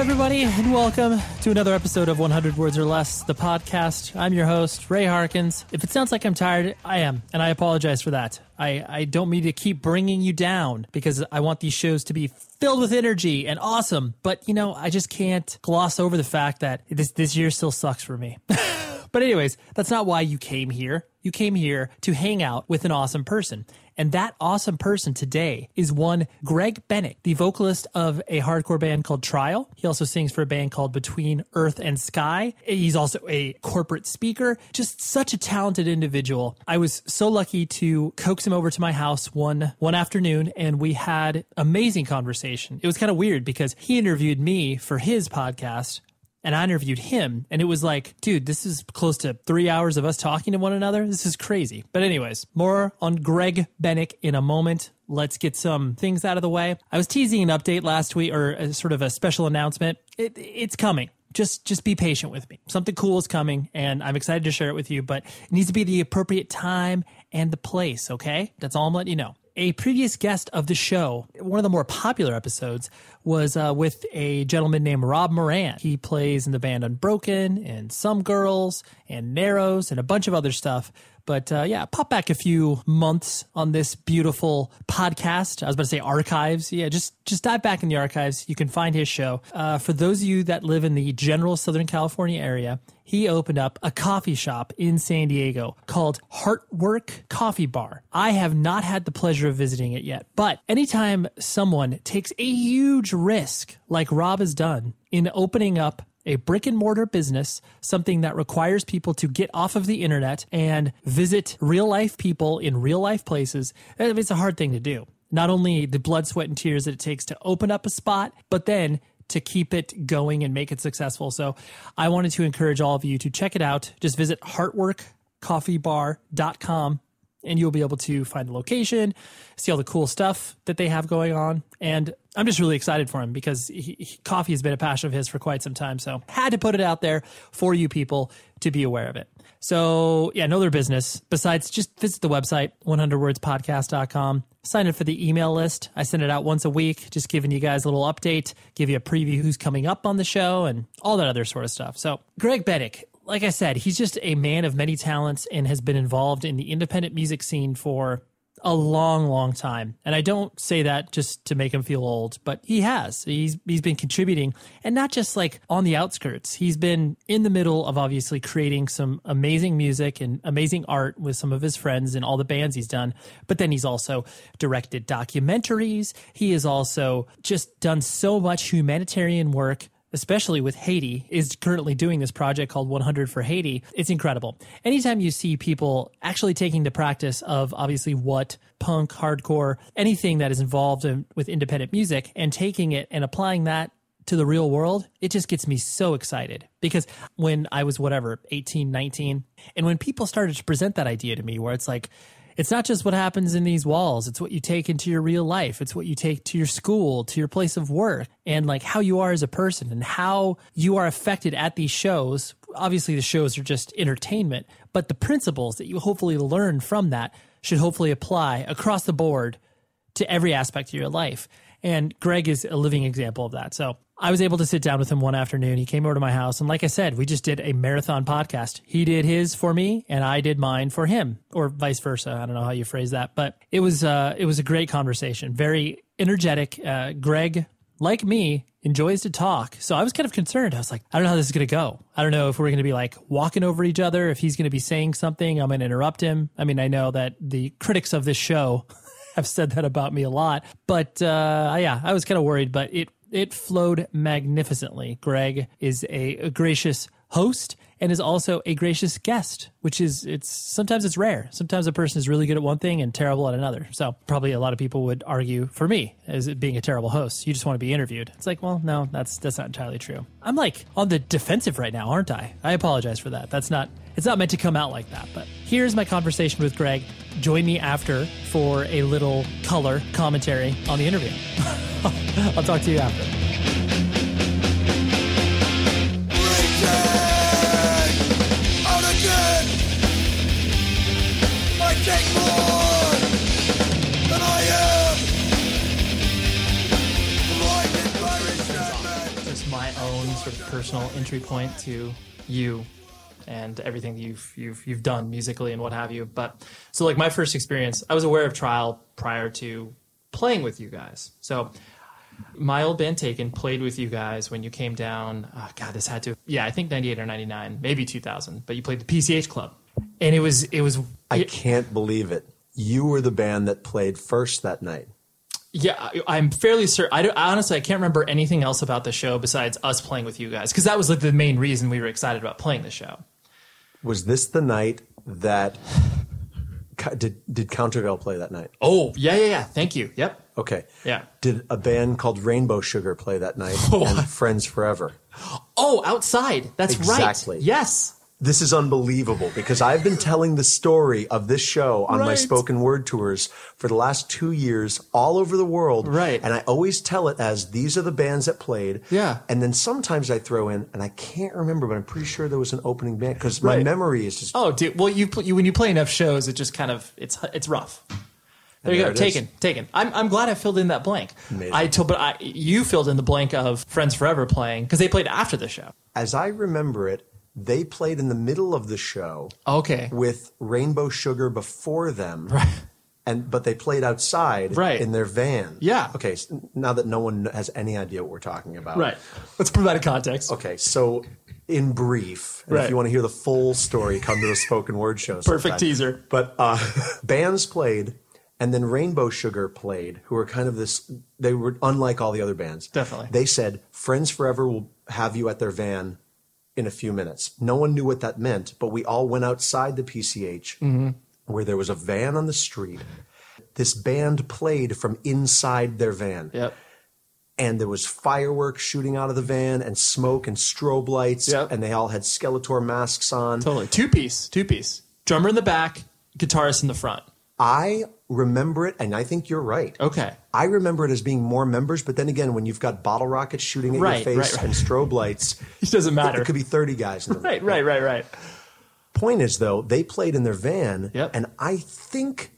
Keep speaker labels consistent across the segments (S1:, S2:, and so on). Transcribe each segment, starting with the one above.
S1: Everybody, and welcome to another episode of 100 Words or Less, the podcast. I'm your host, Ray Harkins. If it sounds like I'm tired, I am, and I apologize for that. I, I don't mean to keep bringing you down because I want these shows to be filled with energy and awesome, but you know, I just can't gloss over the fact that this, this year still sucks for me. But anyways, that's not why you came here. You came here to hang out with an awesome person. And that awesome person today is one Greg Bennick, the vocalist of a hardcore band called Trial. He also sings for a band called Between Earth and Sky. He's also a corporate speaker, just such a talented individual. I was so lucky to coax him over to my house one one afternoon and we had amazing conversation. It was kind of weird because he interviewed me for his podcast and I interviewed him, and it was like, dude, this is close to three hours of us talking to one another. This is crazy. But, anyways, more on Greg Bennick in a moment. Let's get some things out of the way. I was teasing an update last week, or a, sort of a special announcement. It, it's coming. Just, just be patient with me. Something cool is coming, and I'm excited to share it with you. But it needs to be the appropriate time and the place. Okay, that's all I'm letting you know a previous guest of the show, one of the more popular episodes, was uh, with a gentleman named Rob Moran. He plays in the band Unbroken and Some Girls and Narrows and a bunch of other stuff. But uh, yeah, pop back a few months on this beautiful podcast. I was about to say archives. Yeah, just just dive back in the archives. You can find his show. Uh, for those of you that live in the general Southern California area, he opened up a coffee shop in San Diego called Heartwork Coffee Bar. I have not had the pleasure of visiting it yet, but anytime someone takes a huge risk like Rob has done in opening up a brick and mortar business, something that requires people to get off of the internet and visit real life people in real life places, it's a hard thing to do. Not only the blood, sweat, and tears that it takes to open up a spot, but then to keep it going and make it successful. So I wanted to encourage all of you to check it out. Just visit heartworkcoffeebar.com and you'll be able to find the location, see all the cool stuff that they have going on. And I'm just really excited for him because he, he, coffee has been a passion of his for quite some time. So had to put it out there for you people to be aware of it. So yeah, know their business. Besides, just visit the website, 100wordspodcast.com. Sign up for the email list. I send it out once a week, just giving you guys a little update, give you a preview who's coming up on the show and all that other sort of stuff. So Greg Bennick, like I said, he's just a man of many talents and has been involved in the independent music scene for a long, long time. And I don't say that just to make him feel old, but he has. He's he's been contributing and not just like on the outskirts. He's been in the middle of obviously creating some amazing music and amazing art with some of his friends and all the bands he's done. But then he's also directed documentaries. He has also just done so much humanitarian work especially with Haiti, is currently doing this project called 100 for Haiti. It's incredible. Anytime you see people actually taking the practice of obviously what punk, hardcore, anything that is involved in, with independent music and taking it and applying that to the real world, it just gets me so excited because when I was whatever, 18, 19, and when people started to present that idea to me where it's like, it's not just what happens in these walls. It's what you take into your real life. It's what you take to your school to your place of work and like how you are as a person and how you are affected at these shows. Obviously the shows are just entertainment but the principles that you hopefully learn from that should hopefully apply across the board to every aspect of your life. And greg is a living example of that. So I was able to sit down with him one afternoon. He came over to my house, and like I said, we just did a marathon podcast. He did his for me, and I did mine for him, or vice versa. I don't know how you phrase that, but it was uh, it was a great conversation. Very energetic. Uh, Greg, like me, enjoys to talk, so I was kind of concerned. I was like, I don't know how this is going to go. I don't know if we're going to be like walking over each other. If he's going to be saying something, I'm going to interrupt him. I mean, I know that the critics of this show have said that about me a lot, but uh, yeah, I was kind of worried, but it it flowed magnificently. Greg is a, a gracious host and is also a gracious guest, which is it's sometimes it's rare. Sometimes a person is really good at one thing and terrible at another. So probably a lot of people would argue for me as being a terrible host. You just want to be interviewed. It's like, well, no, that's that's not entirely true. I'm like on the defensive right now, aren't I? I apologize for that. That's not it's not meant to come out like that. But here's my conversation with Greg. Join me after for a little color commentary on the interview. I'll talk to you after. Just my own sort of personal entry point to you and everything you've you've you've done musically and what have you. But so like my first experience, I was aware of Trial prior to playing with you guys. So my old band Taken played with you guys when you came down. Oh God, this had to yeah, I think ninety eight or ninety nine, maybe two thousand. But you played the PCH Club, and it was it was
S2: I can't believe it. You were the band that played first that night.
S1: Yeah, I'm fairly certain. I, I honestly I can't remember anything else about the show besides us playing with you guys because that was like the main reason we were excited about playing the show.
S2: Was this the night that did did Countervail play that night?
S1: Oh yeah, yeah, yeah. Thank you. Yep.
S2: Okay.
S1: Yeah.
S2: Did a band called Rainbow Sugar play that night oh. and Friends Forever?
S1: Oh, outside. That's
S2: Exactly.
S1: right. Yes.
S2: This is unbelievable because I've been telling the story of this show on my spoken word tours for the last two years all over the world.
S1: Right.
S2: And I always tell it as these are the bands that played.
S1: Yeah.
S2: And then sometimes I throw in, and I can't remember, but I'm pretty sure there was an opening band because my
S1: Right.
S2: memory is just.
S1: Oh, dude. Well, you, you when you play enough shows, it just kind of it's it's rough. There you
S2: there
S1: go.
S2: it is.
S1: Taken. Taken. I'm I'm glad I filled in that blank.
S2: Amazing.
S1: I told, but I you filled in the blank of Friends Forever playing because they played after the show.
S2: As I remember it, they played in the middle of the show
S1: Okay.
S2: with Rainbow Sugar before them.
S1: Right.
S2: And but they played outside
S1: Right.
S2: in their van.
S1: Yeah.
S2: Okay. So now that no one has any idea what we're talking about.
S1: Right. Let's provide a context.
S2: Okay. So in brief, and
S1: Right.
S2: if you want to hear the full story, come to the spoken word show.
S1: Perfect
S2: sometime.
S1: teaser.
S2: But uh, bands played, and then Rainbow Sugar played, who were kind of this. They were unlike all the other bands.
S1: Definitely.
S2: They said, "Friends Forever will have you at their van." In a few minutes. No one knew what that meant, but we all went outside the PCH
S1: Mm-hmm.
S2: where there was a van on the street. This band played from inside their van
S1: Yep.
S2: and there was fireworks shooting out of the van and smoke and strobe lights
S1: Yep.
S2: and they all had skeletor masks on
S1: Totally. Two piece. Two piece. Drummer in the back, guitarist in the front.
S2: i remember it and i think you're right
S1: Okay.
S2: i remember it as being more members but then again when you've got bottle rockets shooting at
S1: Right,
S2: your face
S1: right, right.
S2: and strobe lights
S1: It doesn't matter.
S2: it could be 30 guys in the
S1: Right. Right. Right. Right.
S2: point is though they played in their van
S1: Yep.
S2: and i think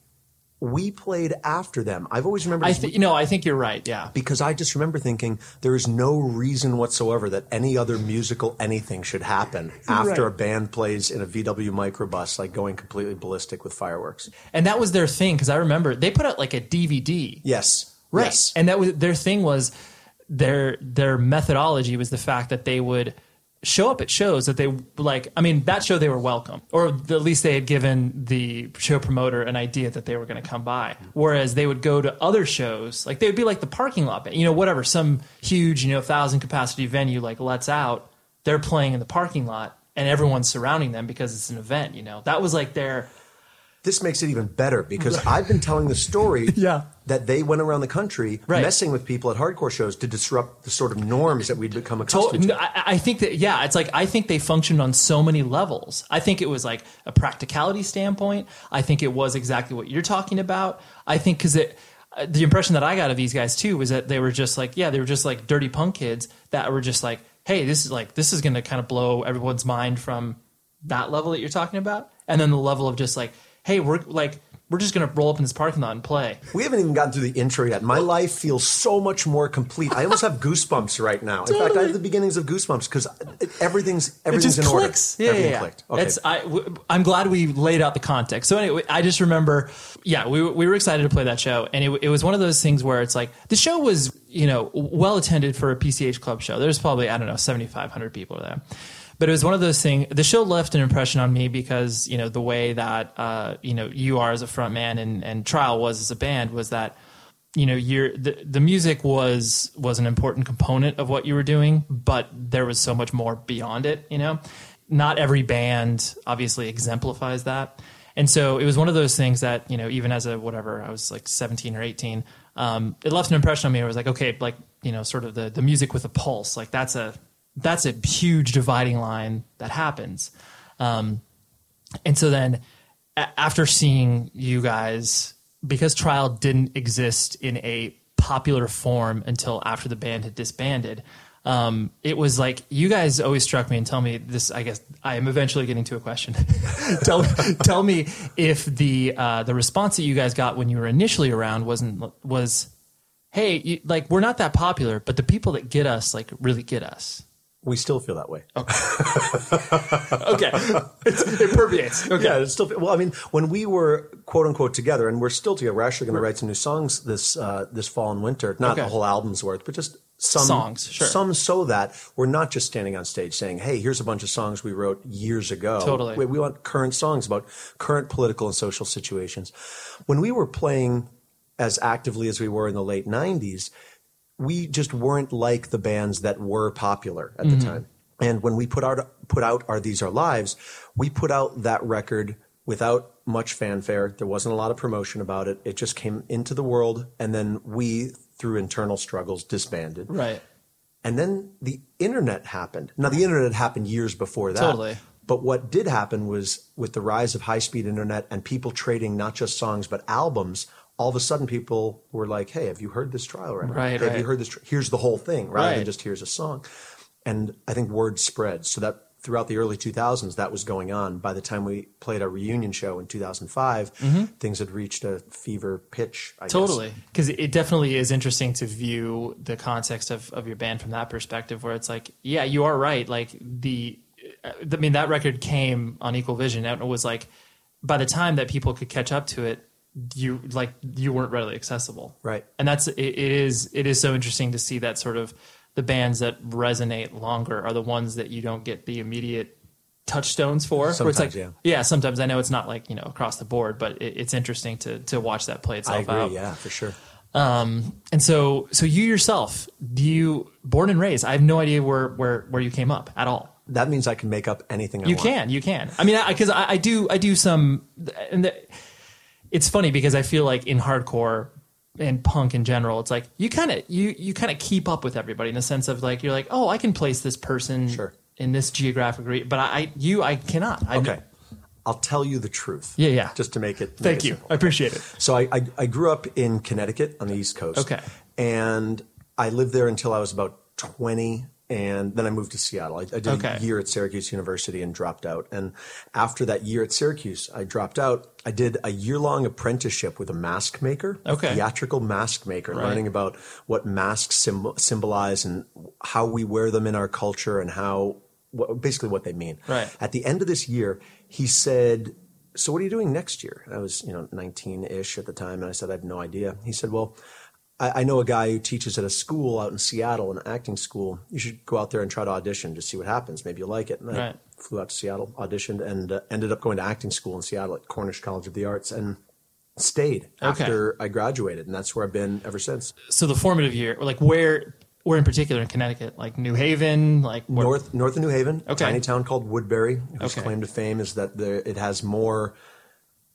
S2: we played after them. I've always remembered
S1: I think
S2: we-
S1: know. I think you're right. Yeah.
S2: because I just remember thinking there is no reason whatsoever that any other musical anything should happen after
S1: Right.
S2: a band plays in a VW microbus, like going completely ballistic with fireworks.
S1: And that was their thing because I remember they put out like a DVD.
S2: Yes,
S1: Right.
S2: Yes.
S1: And that was their thing was their their methodology was the fact that they would show up at shows that they like I mean that show they were welcome or at least they had given the show promoter an idea that they were going to come by. Whereas they would go to other shows like they would be like the parking lot you know whatever some huge you know 1000 capacity venue like Let's Out they're playing in the parking lot and everyone's surrounding them because it's an event you know? That was like their
S2: this makes it even better because I've been telling the story
S1: Yeah.
S2: that they went around the country
S1: Right.
S2: messing with people at hardcore shows to disrupt the sort of norms that we'd become
S1: To-
S2: accustomed to.
S1: no, I, I think that yeah, it's like I think they functioned on so many levels. I think it was like a practicality standpoint. I think it was exactly what you're talking about. I think because it. uh, The impression that I got of these guys too was that they were just like, yeah, they were just like dirty punk kids that were just like, hey, this is like, this is going to kind of blow everyone's mind from that level that you're talking about, and then the level of just like, hey, we're like, we're just going to roll up in this parking lot and play.
S2: We haven't even gotten through the intro yet. My life feels so much more complete. I almost have goosebumps right now. In fact, I have the beginnings of goosebumps because everything's everything's
S1: just
S2: in order.
S1: clicks. Yeah,
S2: Everything
S1: yeah, yeah.
S2: clicked. Okay.
S1: It's I. W- I'm glad we laid out the context. So anyway, I just remember, yeah, we were- we were excited to play that show, and it, it was one of those things where it's like the show was you know well attended for a PCH Club show. There's probably I don't know 7,500 people there. But it was one of those things. The show left an impression on me because you know the way that uh, you know you are as a front man and, and Trial was as a band was that you know your the, the music was was an important component of what you were doing but there was so much more beyond it you know not every band obviously exemplifies that and so it was one of those things that you know even as a whatever i was like 17 or 18 um, it left an impression on me i was like okay like you know sort of the the music with a pulse like that's a that's a huge dividing line that happens um, and so then a- after seeing you guys, because Trial didn't exist in a popular form until after the band had disbanded, um, it was like you guys always struck me and tell me this. I guess I am eventually getting to a question. tell tell me if the uh, the response that you guys got when you were initially around wasn't was, hey, you, like we're not that popular, but the people that get us like really get us.
S2: We still feel that way.
S1: Okay, It's- it permeates. Okay.
S2: Yeah, it's still. Well, I mean, when we were quote unquote together, and we're still together. We're actually going to write some new songs this uh, this fall and winter. Not
S1: Okay.
S2: the whole album's worth, but just some
S1: Songs, sure.
S2: Some so that we're not just standing on stage saying, "Hey, here's a bunch of songs we wrote years ago."
S1: Totally.
S2: We, we want current songs about current political and social situations. When we were playing as actively as we were in the late '90s, we just weren't like the bands that were popular at
S1: Mm-hmm.
S2: the time. And when we put out put out "Are These Our Lives," we put out that record without much fanfare. There wasn't a lot of promotion about it. It just came into the world, and then we, through internal struggles, disbanded.
S1: Right.
S2: And then the internet happened. Now, the internet happened years before that.
S1: Totally.
S2: But what did happen was with the rise of high speed internet and people trading not just songs but albums, all of a sudden people were like, hey, have you heard this trial record?
S1: Right,
S2: Hey, Have you heard this? Tr- here's the whole thing rather
S1: Right.
S2: than just here's a song. And I think word spread. So that throughout the early 2000s, that was going on. By the time we played our reunion show in 2005, things had reached a fever pitch. I.
S1: Mm-hmm. Totally. Because it definitely is interesting to view the context of, of your band from that perspective, where it's like, yeah, you are right. Like, the, I mean, that record came on Equal Vision, and it was like, by the time that people could catch up to it, you like you weren't readily accessible,
S2: Right.
S1: And that's it, it is it is so interesting to see that sort of the bands that resonate longer are the ones that you don't get the immediate touchstones for. where it's
S2: Sometimes,
S1: like,
S2: yeah.
S1: sometimes I know it's not like you know across the board, but it, it's interesting to to watch that play
S2: I
S1: itself
S2: agree.
S1: out.
S2: Yeah, for sure.
S1: Um, and so, so you yourself, do you born and raised? I have no idea where where where you came up at all.
S2: That means I can make up anything I
S1: You
S2: want.
S1: can, you can. I mean, because I, I, do, I do some, and the, it's funny because I feel like in hardcore and punk in general, it's like you kind of you you kind of keep up with everybody in the sense of like you're like, oh, I can place this person
S2: Sure.
S1: in this geographic region, but I, I you I cannot. I,
S2: Okay. I'll tell you the truth.
S1: Yeah, yeah.
S2: Just to make it.
S1: Thank you.
S2: simple.
S1: I appreciate it.
S2: So I, I I grew up in Connecticut on the East Coast.
S1: Okay.
S2: And I lived there until I was about twenty, and then I moved to Seattle. I, I did
S1: Okay.
S2: a year at Syracuse University and dropped out. And after that year at Syracuse, I dropped out. I did a year long apprenticeship with a mask maker, a theatrical mask maker,
S1: Right.
S2: learning about what masks symbol, symbolize and how we wear them in our culture and how what, basically what they mean.
S1: Right.
S2: At the end of this year, he said, "So what are you doing next year?" And I was, you know, 19-ish at the time, and I said, "I have no idea." He said, "Well." I, I know a guy who teaches at a school out in Seattle, an acting school. You should go out there and try to audition to see what happens. Maybe you'll like it. And I
S1: Right.
S2: flew out to Seattle, auditioned, and uh, ended up going to acting school in Seattle at Cornish College of the Arts, and stayed
S1: Okay.
S2: after I graduated, and that's where I've been ever since.
S1: So the formative year, like where, where in particular in Connecticut, like New Haven, like where-
S2: North north of New Haven,
S1: Okay.
S2: tiny town called Woodbury, whose
S1: Okay.
S2: claim to fame is that there, it has more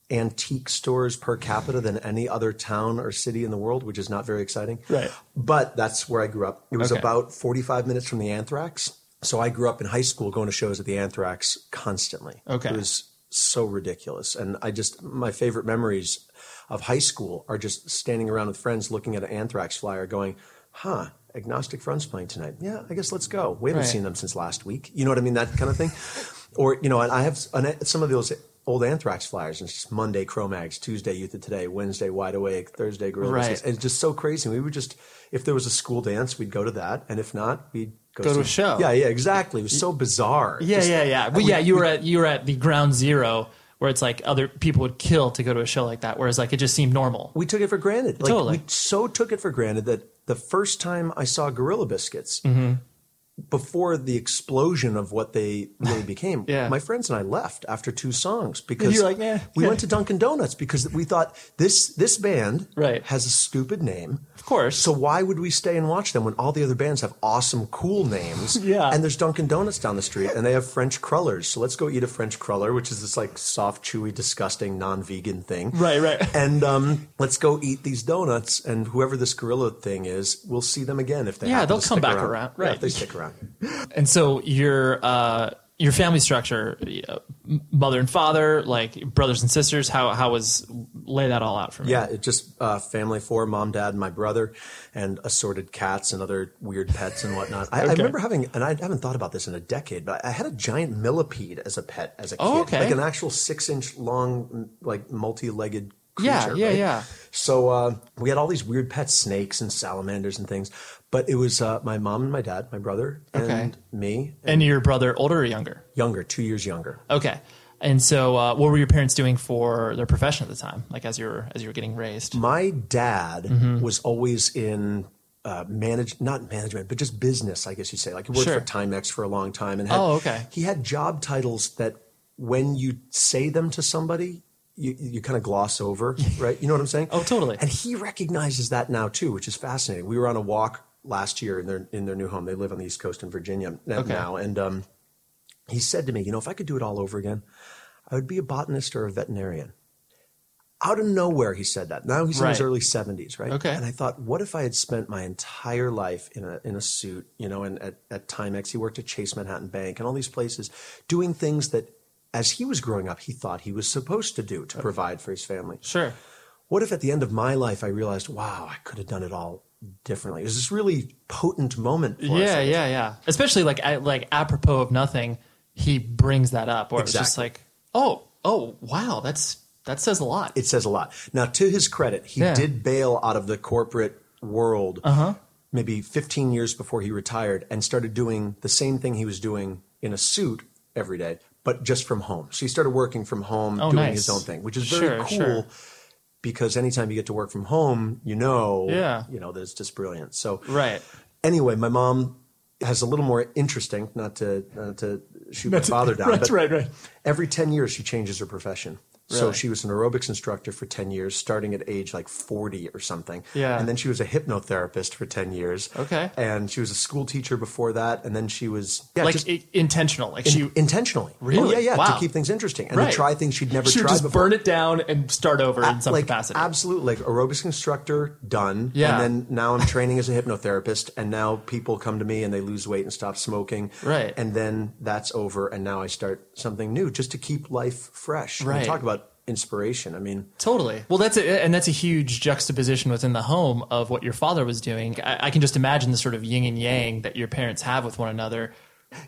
S2: antique stores per capita than any other town or city in the world, which is not very exciting.
S1: Right.
S2: But that's where I grew up. It was
S1: Okay.
S2: about 45 minutes from the Anthrax. So I grew up in high school going to shows at the Anthrax constantly.
S1: Okay.
S2: It was so ridiculous. And I just, my favorite memories of high school are just standing around with friends looking at an Anthrax flyer going, huh, Agnostic Front's playing tonight. Yeah, I guess let's go. We haven't
S1: Right.
S2: seen them since last week. You know what I mean? That kind of thing. or, you know, and I have an, some of those old Anthrax flyers. And it's just Monday, Cro-Mags, Tuesday, Youth of Today, Wednesday, Wide Awake, Thursday, Gorilla
S1: Right.
S2: Biscuits. And It's just so crazy. We would just, if there was a school dance, we'd go to that. And if not, we'd go,
S1: Go to a show.
S2: Yeah, yeah, exactly. It was so bizarre.
S1: Yeah,
S2: Just-
S1: yeah, yeah. But
S2: we-
S1: yeah, you were at you were at the ground zero where it's like other people would kill to go to a show like that, whereas like it just seemed normal.
S2: we took it for granted. Like,
S1: Totally.
S2: We so took it for granted that the first time I saw Gorilla Biscuits,
S1: Mm-hmm.
S2: Before the explosion of what they really became,
S1: Yeah.
S2: my friends and I left after two songs because
S1: like, "Eh,
S2: we
S1: yeah."
S2: went to Dunkin' Donuts because we thought this this band
S1: Right.
S2: has a stupid name.
S1: Of course.
S2: So why would we stay and watch them when all the other bands have awesome, cool names?
S1: Yeah.
S2: And there's Dunkin' Donuts down the street, and they have French crullers. So let's go eat a French cruller, which is this like soft, chewy, disgusting, non-vegan thing.
S1: Right, right.
S2: And um, let's go eat these donuts, and whoever this gorilla thing is, we'll see them again if they.
S1: Yeah, they'll come back around.
S2: Yeah,
S1: Right.
S2: if they stick around.
S1: And so your uh, your family structure, uh, mother and father, like brothers and sisters, how how was lay that all out for me?
S2: Yeah, it just uh, family four, mom, dad, and my brother, and assorted cats and other weird pets and whatnot. I, I remember having, and I haven't thought about this in a decade, but I had a giant millipede as a pet as a kid,
S1: Oh, okay.
S2: like an actual six-inch long, like multi-legged. Creature,
S1: Yeah, yeah,
S2: right?
S1: yeah.
S2: So uh, we had all these weird pets, snakes and salamanders and things. But it was uh, my mom and my dad, my brother, and
S1: Okay.
S2: me,
S1: And your brother, older or younger?
S2: younger, two years younger.
S1: Okay. And so, uh, what were your parents doing for their profession at the time? Like as you were as you were getting raised?
S2: My dad
S1: Mm-hmm.
S2: was always in uh, manage, not management, but just business, I guess you'd say. Like he worked
S1: Sure.
S2: for Timex for a long time, and had,
S1: Oh, okay.
S2: He had job titles that when you say them to somebody, you, you kind of gloss over, right? You know what I'm saying?
S1: Oh, totally.
S2: And he recognizes that now too, which is fascinating. We were on a walk last year in their in their new home. They live on the East Coast in Virginia now,
S1: Okay.
S2: now, and um, he said to me, "You know, if I could do it all over again, I would be a botanist or a veterinarian." Out of nowhere, he said that. Now he's in his early seventies, right?
S1: Okay.
S2: And I thought, what if I had spent my entire life in a in a suit, you know, and at, at Timex, he worked at Chase Manhattan Bank and all these places, doing things that, as he was growing up, he thought he was supposed to do to provide for his family.
S1: Sure.
S2: What if at the end of my life I realized, wow, I could have done it all differently? It was this really potent moment. For us.
S1: Yeah, yeah, yeah. Especially like like apropos of nothing, he brings that up, or it's just like, oh, oh, wow, that's that says a lot.
S2: It says a lot. Now, to his credit, he
S1: Yeah.
S2: did bail out of the corporate world
S1: Uh-huh.
S2: maybe 15 years before he retired and started doing the same thing he was doing in a suit every day, but just from home. So he started working from home,
S1: Oh,
S2: doing
S1: nice.
S2: his own thing, which is very
S1: Sure,
S2: cool.
S1: sure.
S2: Because anytime you get to work from home, you know,
S1: Yeah.
S2: you know that it's just brilliant. So,
S1: Right.
S2: Anyway, my mom has a little more interesting. Not to not to shoot my father down,
S1: right,
S2: but
S1: right, right.
S2: every 10 years she changes her profession so she was an aerobics instructor for 10 years starting at age like 40 or something
S1: Yeah.
S2: and then she was a hypnotherapist for 10 years
S1: Okay.
S2: and she was a school teacher before that and then she was yeah,
S1: like
S2: just
S1: i- intentional. Like
S2: in-
S1: she
S2: intentionally
S1: Really?
S2: oh, yeah yeah
S1: Wow.
S2: to keep things interesting and
S1: Right.
S2: to try things she'd never
S1: she
S2: tried
S1: just
S2: before
S1: burn it down and start over in some
S2: like
S1: capacity.
S2: absolutely like aerobics instructor done
S1: Yeah.
S2: and then now i'm training as a hypnotherapist and now people come to me and they lose weight and stop smoking
S1: Right.
S2: and then that's over and now i start something new just to keep life fresh we
S1: Right.
S2: talk about inspiration. I mean,
S1: Totally. Well, that's a, and that's a huge juxtaposition within the home of what your father was doing. I, I can just imagine the sort of yin and yang that your parents have with one another.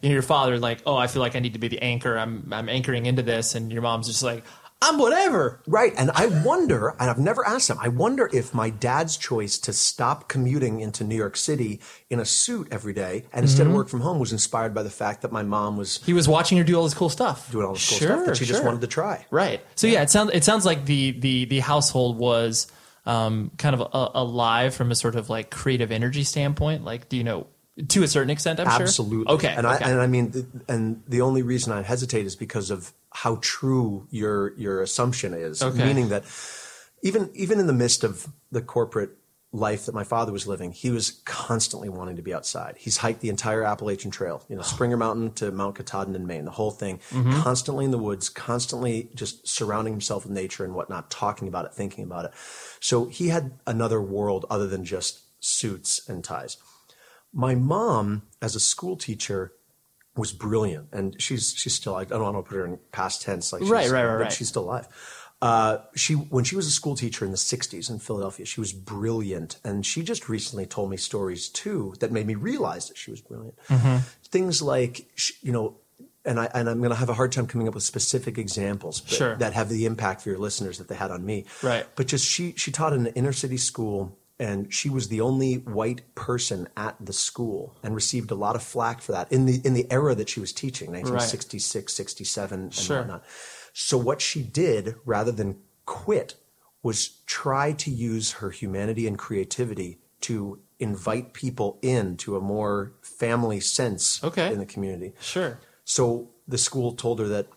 S1: You know, your father like, oh, I feel like I need to be the anchor. I'm I'm anchoring into this, and your mom's just like, I'm whatever.
S2: Right. And I wonder, and I've never asked him, I wonder if my dad's choice to stop commuting into New York City in a suit every day and instead
S1: Mm-hmm.
S2: of work from home was inspired by the fact that my mom was
S1: He was watching her do all this cool stuff,
S2: doing all this cool
S1: Sure,
S2: stuff that she just wanted to try.
S1: Right. So yeah, it sounds it sounds like the the the household was um, kind of a, alive from a sort of like creative energy standpoint. Like, do you know to a certain extent? I'm sure.
S2: Absolutely.
S1: Okay.
S2: And
S1: okay.
S2: I and I mean, and the only reason I hesitate is because of how true your your assumption is.
S1: Okay.
S2: Meaning that even even in the midst of the corporate life that my father was living, he was constantly wanting to be outside. He's hiked the entire Appalachian Trail, you know, Springer Mountain to Mount Katahdin in Maine, the whole thing,
S1: Mm-hmm.
S2: constantly in the woods, constantly just surrounding himself with nature and whatnot, talking about it, thinking about it. So he had another world other than just suits and ties. My mom, as a school teacher, was brilliant, and she's she's still. I don't want to put her in past tense, like she's,
S1: Right, right, right,
S2: but
S1: right.
S2: She's still alive. Uh, she when she was a school teacher in the '60s in Philadelphia, she was brilliant, and she just recently told me stories too that made me realize that she was brilliant.
S1: Mm-hmm.
S2: Things like you know. And, I, and I'm going to have a hard time coming up with specific examples
S1: Sure.
S2: that have the impact for your listeners that they had on me.
S1: Right.
S2: But just she she taught in an inner city school and she was the only white person at the school and received a lot of flack for that in the in the era that she was teaching 1966 67 and
S1: Sure.
S2: whatnot so what she did rather than quit was try to use her humanity and creativity to invite people in to a more family sense
S1: Okay.
S2: in the community
S1: sure.
S2: so the school told her that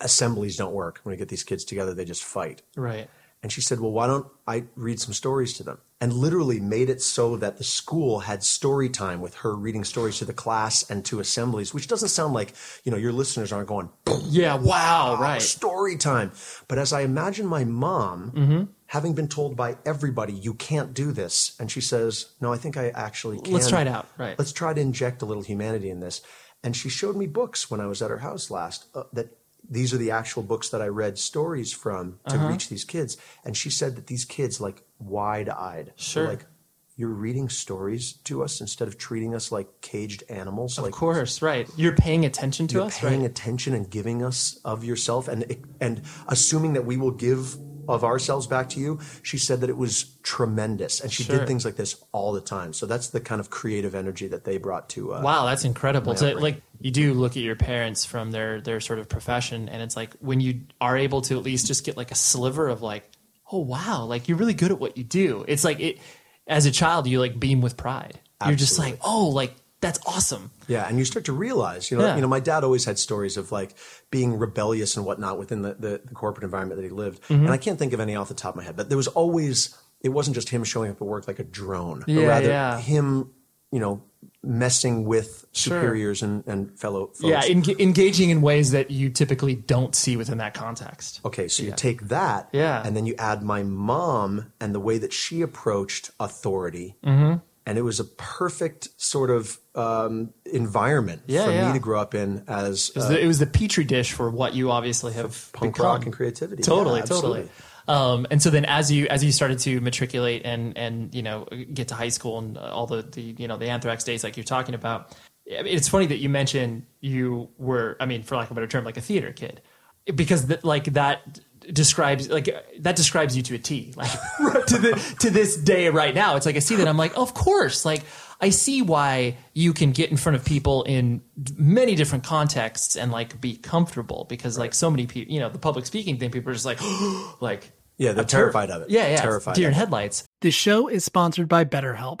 S2: assemblies don't work when you get these kids together they just fight
S1: Right.
S2: And she said, Well, why don't I read some stories to them? And literally made it so that the school had story time with her reading stories to the class and to assemblies, which doesn't sound like, you know, your listeners aren't going,
S1: Yeah. Wow.
S2: "Oh,
S1: Right.
S2: story time. But as I imagine my mom
S1: Mm-hmm.
S2: having been told by everybody, you can't do this. And she says, No, I think I actually can.
S1: Let's try it out. Right.
S2: Let's try to inject a little humanity in this. And she showed me books when I was at her house last uh, that these are the actual books that I read stories from to
S1: Uh-huh.
S2: reach these kids. And she said that these kids, like wide eyed,
S1: Sure.
S2: like, you're reading stories to us instead of treating us like caged animals.
S1: Of
S2: like
S1: course. Right. You're paying attention to
S2: you're
S1: us.
S2: paying
S1: Right.
S2: attention and giving us of yourself and and assuming that we will give of ourselves back to you she said that it was tremendous and she
S1: Sure.
S2: did things like this all the time so that's the kind of creative energy that they brought to uh,
S1: Wow, that's incredible. Like you do look at your parents from their their sort of profession, and it's like when you are able to at least just get like a sliver of like, oh wow, like you're really good at what you do. It's like it as a child, you like beam with pride. You're just like, oh, like that's awesome.
S2: yeah and you start to realize you know
S1: Yeah.
S2: you know my dad always had stories of like being rebellious and whatnot within the, the, the corporate environment that he lived
S1: Mm-hmm.
S2: and i can't think of any off the top of my head but there was always it wasn't just him showing up at work like a drone but
S1: Yeah,
S2: rather
S1: yeah.
S2: him you know messing with
S1: Sure.
S2: superiors and, and fellow folks.
S1: Yeah, en- engaging in ways that you typically don't see within that context.
S2: Okay, so you take that,
S1: Yeah.
S2: and then you add my mom and the way that she approached authority,
S1: Mm-hmm.
S2: And it was a perfect sort of um, environment
S1: Yeah,
S2: for
S1: yeah.
S2: me to grow up in as
S1: It was,
S2: uh,
S1: the, it was the petri dish for what you obviously have
S2: punk
S1: become.
S2: rock and creativity.
S1: Totally,
S2: Yeah,
S1: totally. Um, and so then, as you as you started to matriculate and and you know get to high school and all the the you know the anthrax days like you're talking about, it's funny that you mentioned you were I mean for lack of a better term like a theater kid because th- like that describes like that describes you to a T. Like to the to this day right now it's like I see that I'm like of course. Like I see why you can get in front of people in many different contexts and like be comfortable because like so many people you know the public speaking thing people are just like like
S2: Yeah, they're
S1: a tur-
S2: terrified of it.
S1: yeah yeah
S2: Terrified
S1: deer in headlights.
S3: This show is sponsored by BetterHelp.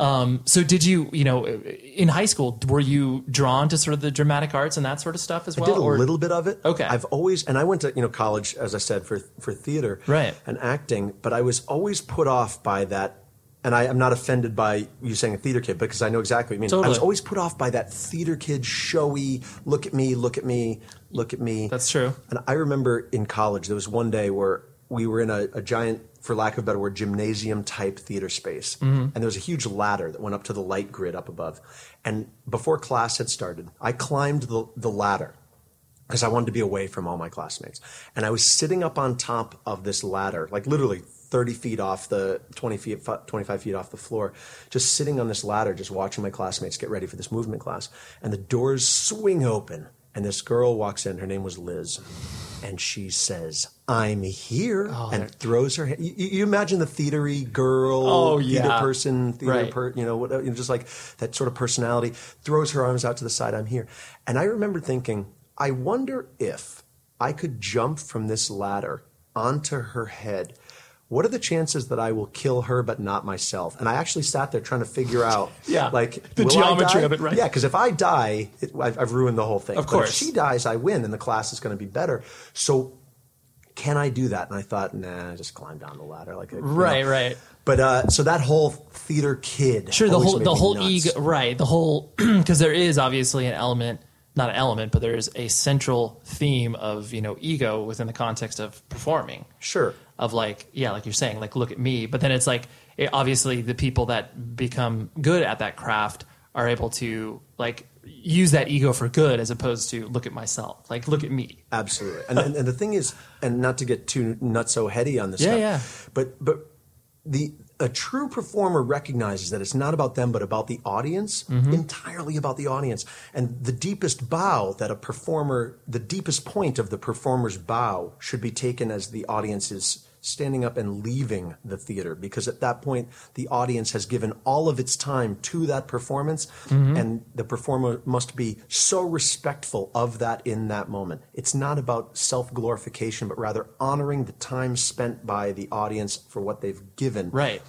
S1: Um, so did you, you know, in high school, were you drawn to sort of the dramatic arts and that sort of stuff as well?
S2: I did a
S1: or-
S2: little bit of it.
S1: Okay.
S2: I've always, and I went to you know college, as I said, for for theater,
S1: Right.
S2: and acting. But I was always put off by that. And I, I'm not offended by you saying a theater kid because I know exactly what you mean. I was always put off by that theater kid, showy. Look at me, look at me, look at me.
S1: That's true.
S2: And I remember in college, there was one day where we were in a, a giant, for lack of a better word, gymnasium type theater space.
S1: Mm-hmm.
S2: And there was a huge ladder that went up to the light grid up above. And before class had started, I climbed the, the ladder because I wanted to be away from all my classmates. And I was sitting up on top of this ladder, like literally 30 feet off the 20 feet, 25 feet off the floor, just sitting on this ladder, just watching my classmates get ready for this movement class. And the doors swing open, and this girl walks in. Her name was Liz. And she says, I'm here,
S1: Oh,
S2: and throws her hand. You, you imagine the theatery girl,
S1: Oh,
S2: theater person, theater
S1: Right.
S2: per, you know, what, you know, just like that sort of personality, throws her arms out to the side, I'm here. And I remember thinking, I wonder if I could jump from this ladder onto her head. What are the chances that I will kill her but not myself? And I actually sat there trying to figure out,
S1: Yeah,
S2: like
S1: the geometry of it, right.
S2: Yeah, because if I die, it, I've, I've ruined the whole thing.
S1: Of
S2: But
S1: course.
S2: if she dies, I win, and the class is going to be better. So can I do that? And I thought, nah, just climb down the ladder, like a, you know.
S1: Right, right.
S2: But uh, so that whole theater kid,
S1: Sure, the whole the whole ego, right? The whole because there is obviously an element, not an element, but there is a central theme of you know ego within the context of performing.
S2: Sure.
S1: Of like, yeah, like you're saying, like look at me. But then it's like, it, obviously, the people that become good at that craft are able to like use that ego for good, as opposed to look at myself, like look at me.
S2: Absolutely. And, and and the thing is, and not to get too not so heady on this
S1: Yeah,
S2: stuff,
S1: yeah.
S2: but but the a true performer recognizes that it's not about them but about the audience,
S1: Mm-hmm.
S2: entirely about the audience. And the deepest bow that a performer, the deepest point of the performer's bow should be taken as the audience is standing up and leaving the theater because at that point the audience has given all of its time to that performance
S1: Mm-hmm.
S2: and the performer must be so respectful of that in that moment it's not about self-glorification but rather honoring the time spent by the audience for what they've given
S1: Right.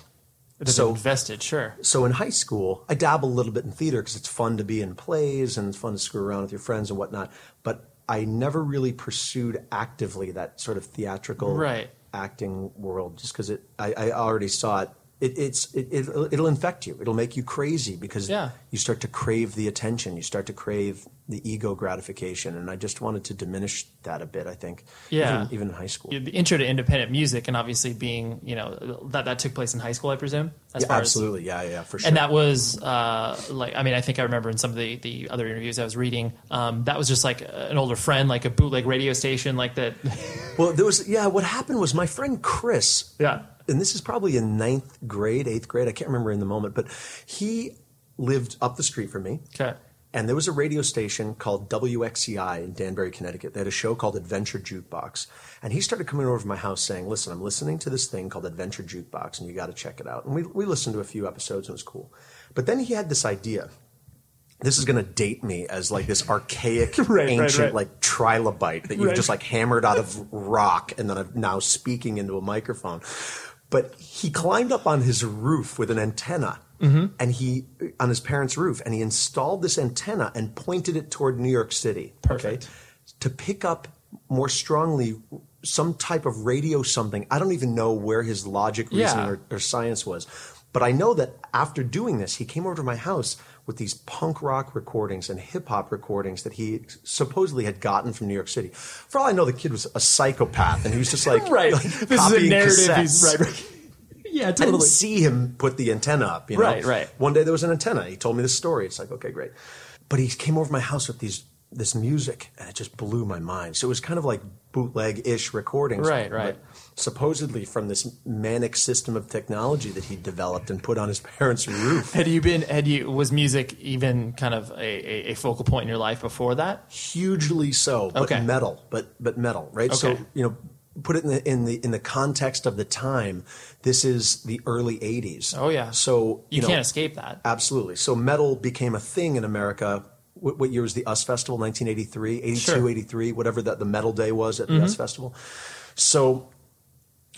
S1: That
S2: So-
S1: invested, sure.
S2: so in high school, I dabble a little bit in theater because it's fun to be in plays and it's fun to screw around with your friends and whatnot. But I never really pursued actively that sort of theatrical
S1: Right.
S2: Acting world just because it. I, I already saw it. It, it's it, it, it'll infect you. It'll make you crazy because
S1: Yeah.
S2: you start to crave the attention. You start to crave the ego gratification, and I just wanted to diminish that a bit. I think,
S1: Yeah.
S2: even, even in high school.
S1: the intro to independent music, and obviously being, you know, that that took place in high school, I presume. As
S2: Yeah,
S1: far as-
S2: absolutely, yeah, yeah, for sure.
S1: And that was uh, like, I mean, I think I remember in some of the, the other interviews I was reading, um, that was just like an older friend, like a bootleg radio station, like that.
S2: Well, there was yeah. What happened was my friend Chris.
S1: Yeah.
S2: And this is probably in ninth grade, eighth grade. I can't remember in the moment, but he lived up the street from me.
S1: Okay.
S2: And there was a radio station called WXCI in Danbury, Connecticut. They had a show called Adventure Jukebox. And he started coming over to my house saying, Listen, I'm listening to this thing called Adventure Jukebox, and you got to check it out. And we, we listened to a few episodes, and it was cool. But then he had this idea. This is going to date me as like this archaic,
S1: Right, right,
S2: ancient,
S1: right.
S2: like trilobite that you've
S1: Right.
S2: just like hammered out of rock and then I'm now speaking into a microphone. But he climbed up on his roof with an antenna
S1: Mm-hmm.
S2: and he, on his parents' roof, and he installed this antenna and pointed it toward New York City.
S1: Perfect.
S2: To pick up more strongly some type of radio something. I don't even know where his logic, reasoning,
S1: Yeah.
S2: or, or science was. But I know that after doing this, he came over to my house with these punk rock recordings and hip hop recordings that he supposedly had gotten from New York City. For all I know, the kid was a psychopath and he was just like,
S1: Right.
S2: like
S1: This is a narrative.
S2: cassettes.
S1: He's, right, right. Yeah,
S2: I didn't see him put the antenna up. You know?
S1: Right, right.
S2: One day there was an antenna. He told me the story. It's like, okay, great. But he came over my house with these this music, and it just blew my mind. So it was kind of like bootleg-ish recordings,
S1: Right, right.
S2: but supposedly from this manic system of technology that he developed and put on his parents' roof.
S1: Had you been, had you, was music even kind of a, a, a focal point in your life before that?
S2: hugely so, but
S1: Okay.
S2: metal, but but metal, right? So you know, put it in the in the in the context of the time. This is the early '80s.
S1: Oh, yeah.
S2: So
S1: You,
S2: know,
S1: can't escape that.
S2: Absolutely. So metal became a thing in America. What, what year was the US Festival? 1983, 82,
S1: Sure. Mm-hmm.
S2: 83, whatever that the metal day was at the US Festival. So,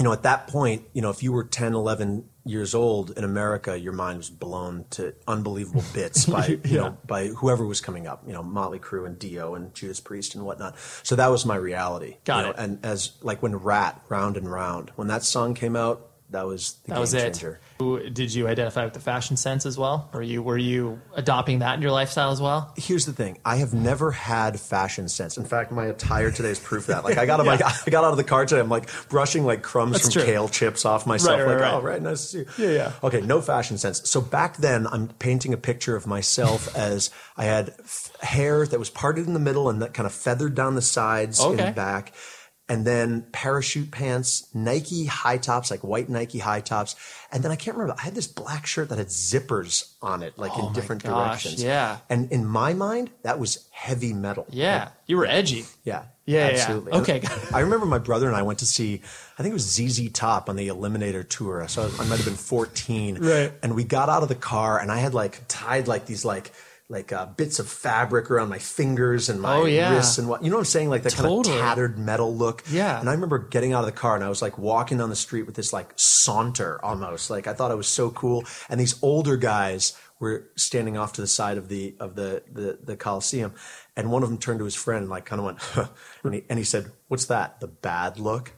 S2: you know, at that point, you know, if you were 10, 11 years old in America, your mind was blown to unbelievable bits by, you
S1: Yeah.
S2: know, by whoever was coming up, you know, Motley Crue and Dio and Judas Priest and whatnot. So that was my reality.
S1: Got
S2: you know,
S1: it.
S2: And as like when Ratt, Round and Round, when that song came out, that was the
S1: That
S2: game
S1: was it.
S2: changer.
S1: Who- Did you identify with the fashion sense as well? Were you were you adopting that in your lifestyle as well?
S2: here's the thing i have never had fashion sense in fact my attire today is proof of that like i got out of my i got out of the car today i'm like brushing like crumbs
S1: That's
S2: from
S1: true.
S2: kale chips off myself
S1: Right, right,
S2: like
S1: right.
S2: oh right nice to see you
S1: Yeah, yeah.
S2: okay no fashion sense so back then i'm painting a picture of myself as i had f- hair that was parted in the middle and that kind of feathered down the sides
S1: Okay.
S2: and back and then parachute pants, Nike high tops, like white Nike high tops. And then I can't remember, I had this black shirt that had zippers on it, like
S1: Oh
S2: in different
S1: gosh,
S2: directions.
S1: yeah.
S2: And in my mind, that was heavy metal.
S1: Yeah, you were edgy.
S2: Yeah.
S1: Yeah, yeah,
S2: absolutely.
S1: yeah. Okay.
S2: I remember my brother and I went to see, I think it was ZZ Top on the Eliminator tour. So I, I might have been 14.
S1: Right.
S2: And we got out of the car and I had like tied like these like, like uh, bits of fabric around my fingers and my
S1: Oh, yeah.
S2: wrists and what, you know what I'm saying? Like that kind
S1: Totally.
S2: of tattered metal look.
S1: Yeah.
S2: And I remember getting out of the car and I was like walking down the street with this like saunter almost. Like I thought I was so cool. And these older guys were standing off to the side of the of the the, the Coliseum, and one of them turned to his friend and like kind of went, huh, and, he, and he said, "What's that? The bad look."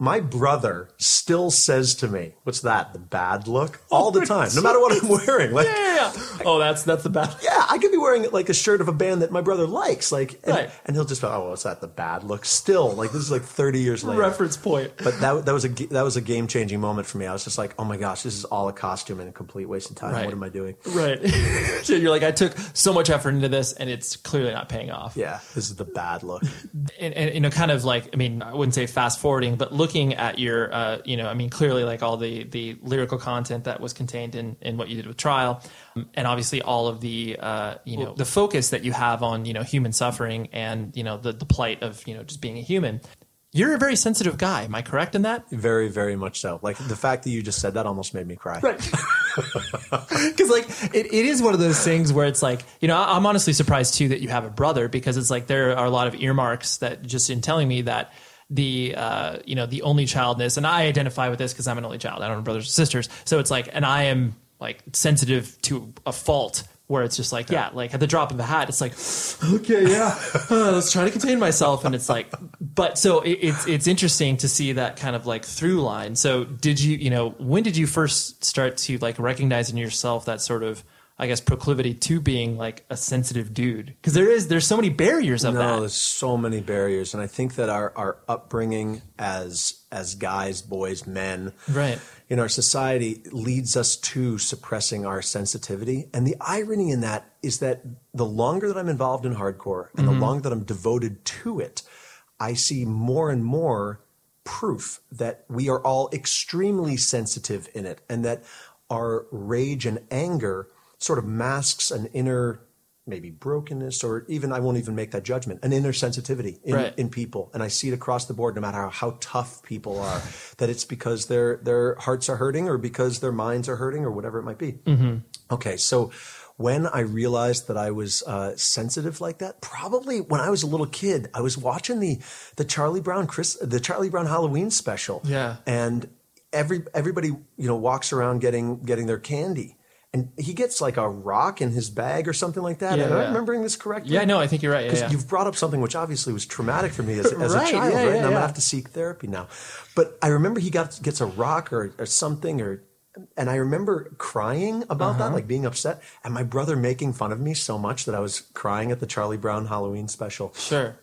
S2: My brother still says to me, "What's that? The bad look?" All the time, no matter what I'm wearing. Like,
S1: Yeah, yeah. Oh, that's that's the bad.
S2: yeah, I could be wearing like a shirt of a band that my brother likes, like, and,
S1: Right.
S2: and he'll just go, "Oh, what's that? The bad look." Still, like this is like 30 years later.
S1: Reference point.
S2: But that that was a that was a game changing moment for me. I was just like, "Oh my gosh, this is all a costume and a complete waste of time.
S1: Right.
S2: What am I doing?"
S1: Right. so you're like, I took so much effort into this, and it's clearly not paying off.
S2: Yeah, this is the bad look.
S1: and, and you know, kind of like I mean, I wouldn't say fast forwarding, but looking at your, uh, you know, I mean, clearly like all the the lyrical content that was contained in in what you did with Trial, um, and obviously all of the, uh, you know, the focus that you have on you know human suffering and you know the the plight of you know just being a human. You're a very sensitive guy. Am I correct in that?
S2: Very, very much so. Like the fact that you just said that almost made me cry. Right.
S1: Because like it, it is one of those things where it's like you know I'm honestly surprised too that you have a brother because it's like there are a lot of earmarks that just in telling me that the uh, you know the only childness and I identify with this because I'm an only child. I don't have brothers or sisters. So it's like and I am like sensitive to a fault where it's just like, yeah, like at the drop of a hat, it's like, okay, yeah, uh, let's try to contain myself, and it's like, but so it, it's it's interesting to see that kind of like through line. So did you, you know, when did you first start to like recognize in yourself that sort of I guess proclivity to being like a sensitive dude because there is there's so many barriers of
S2: no,
S1: that.
S2: there's so many barriers, and I think that our our upbringing as as guys, boys, men,
S1: Right.
S2: in our society leads us to suppressing our sensitivity. And the irony in that is that the longer that I'm involved in hardcore and
S1: Mm-hmm.
S2: the longer that I'm devoted to it, I see more and more proof that we are all extremely sensitive in it and that our rage and anger sort of masks an inner maybe brokenness or even I won't even make that judgment an inner sensitivity in,
S1: Right.
S2: in people and I see it across the board no matter how, how tough people are that it's because their their hearts are hurting or because their minds are hurting or whatever it might be okay so when I realized that I was uh, sensitive like that, probably when I was a little kid, I was watching the the Charlie Brown Chris the Charlie Brown Halloween special.
S1: Yeah.
S2: and every everybody you know walks around getting getting their candy, and he gets like a rock in his bag or something like that.
S1: Yeah,
S2: Am I remembering this correctly?
S1: Yeah, no, I think you're right.
S2: Because
S1: yeah.
S2: you've brought up something which obviously was traumatic for me as, as
S1: Right,
S2: a child,
S1: yeah,
S2: right?
S1: yeah,
S2: and I'm gonna have to seek therapy now. But I remember he got gets a rock or, or something or. And I remember crying about
S1: Uh-huh.
S2: that, like being upset, and my brother making fun of me so much that I was crying at the Charlie Brown Halloween special.
S1: Sure.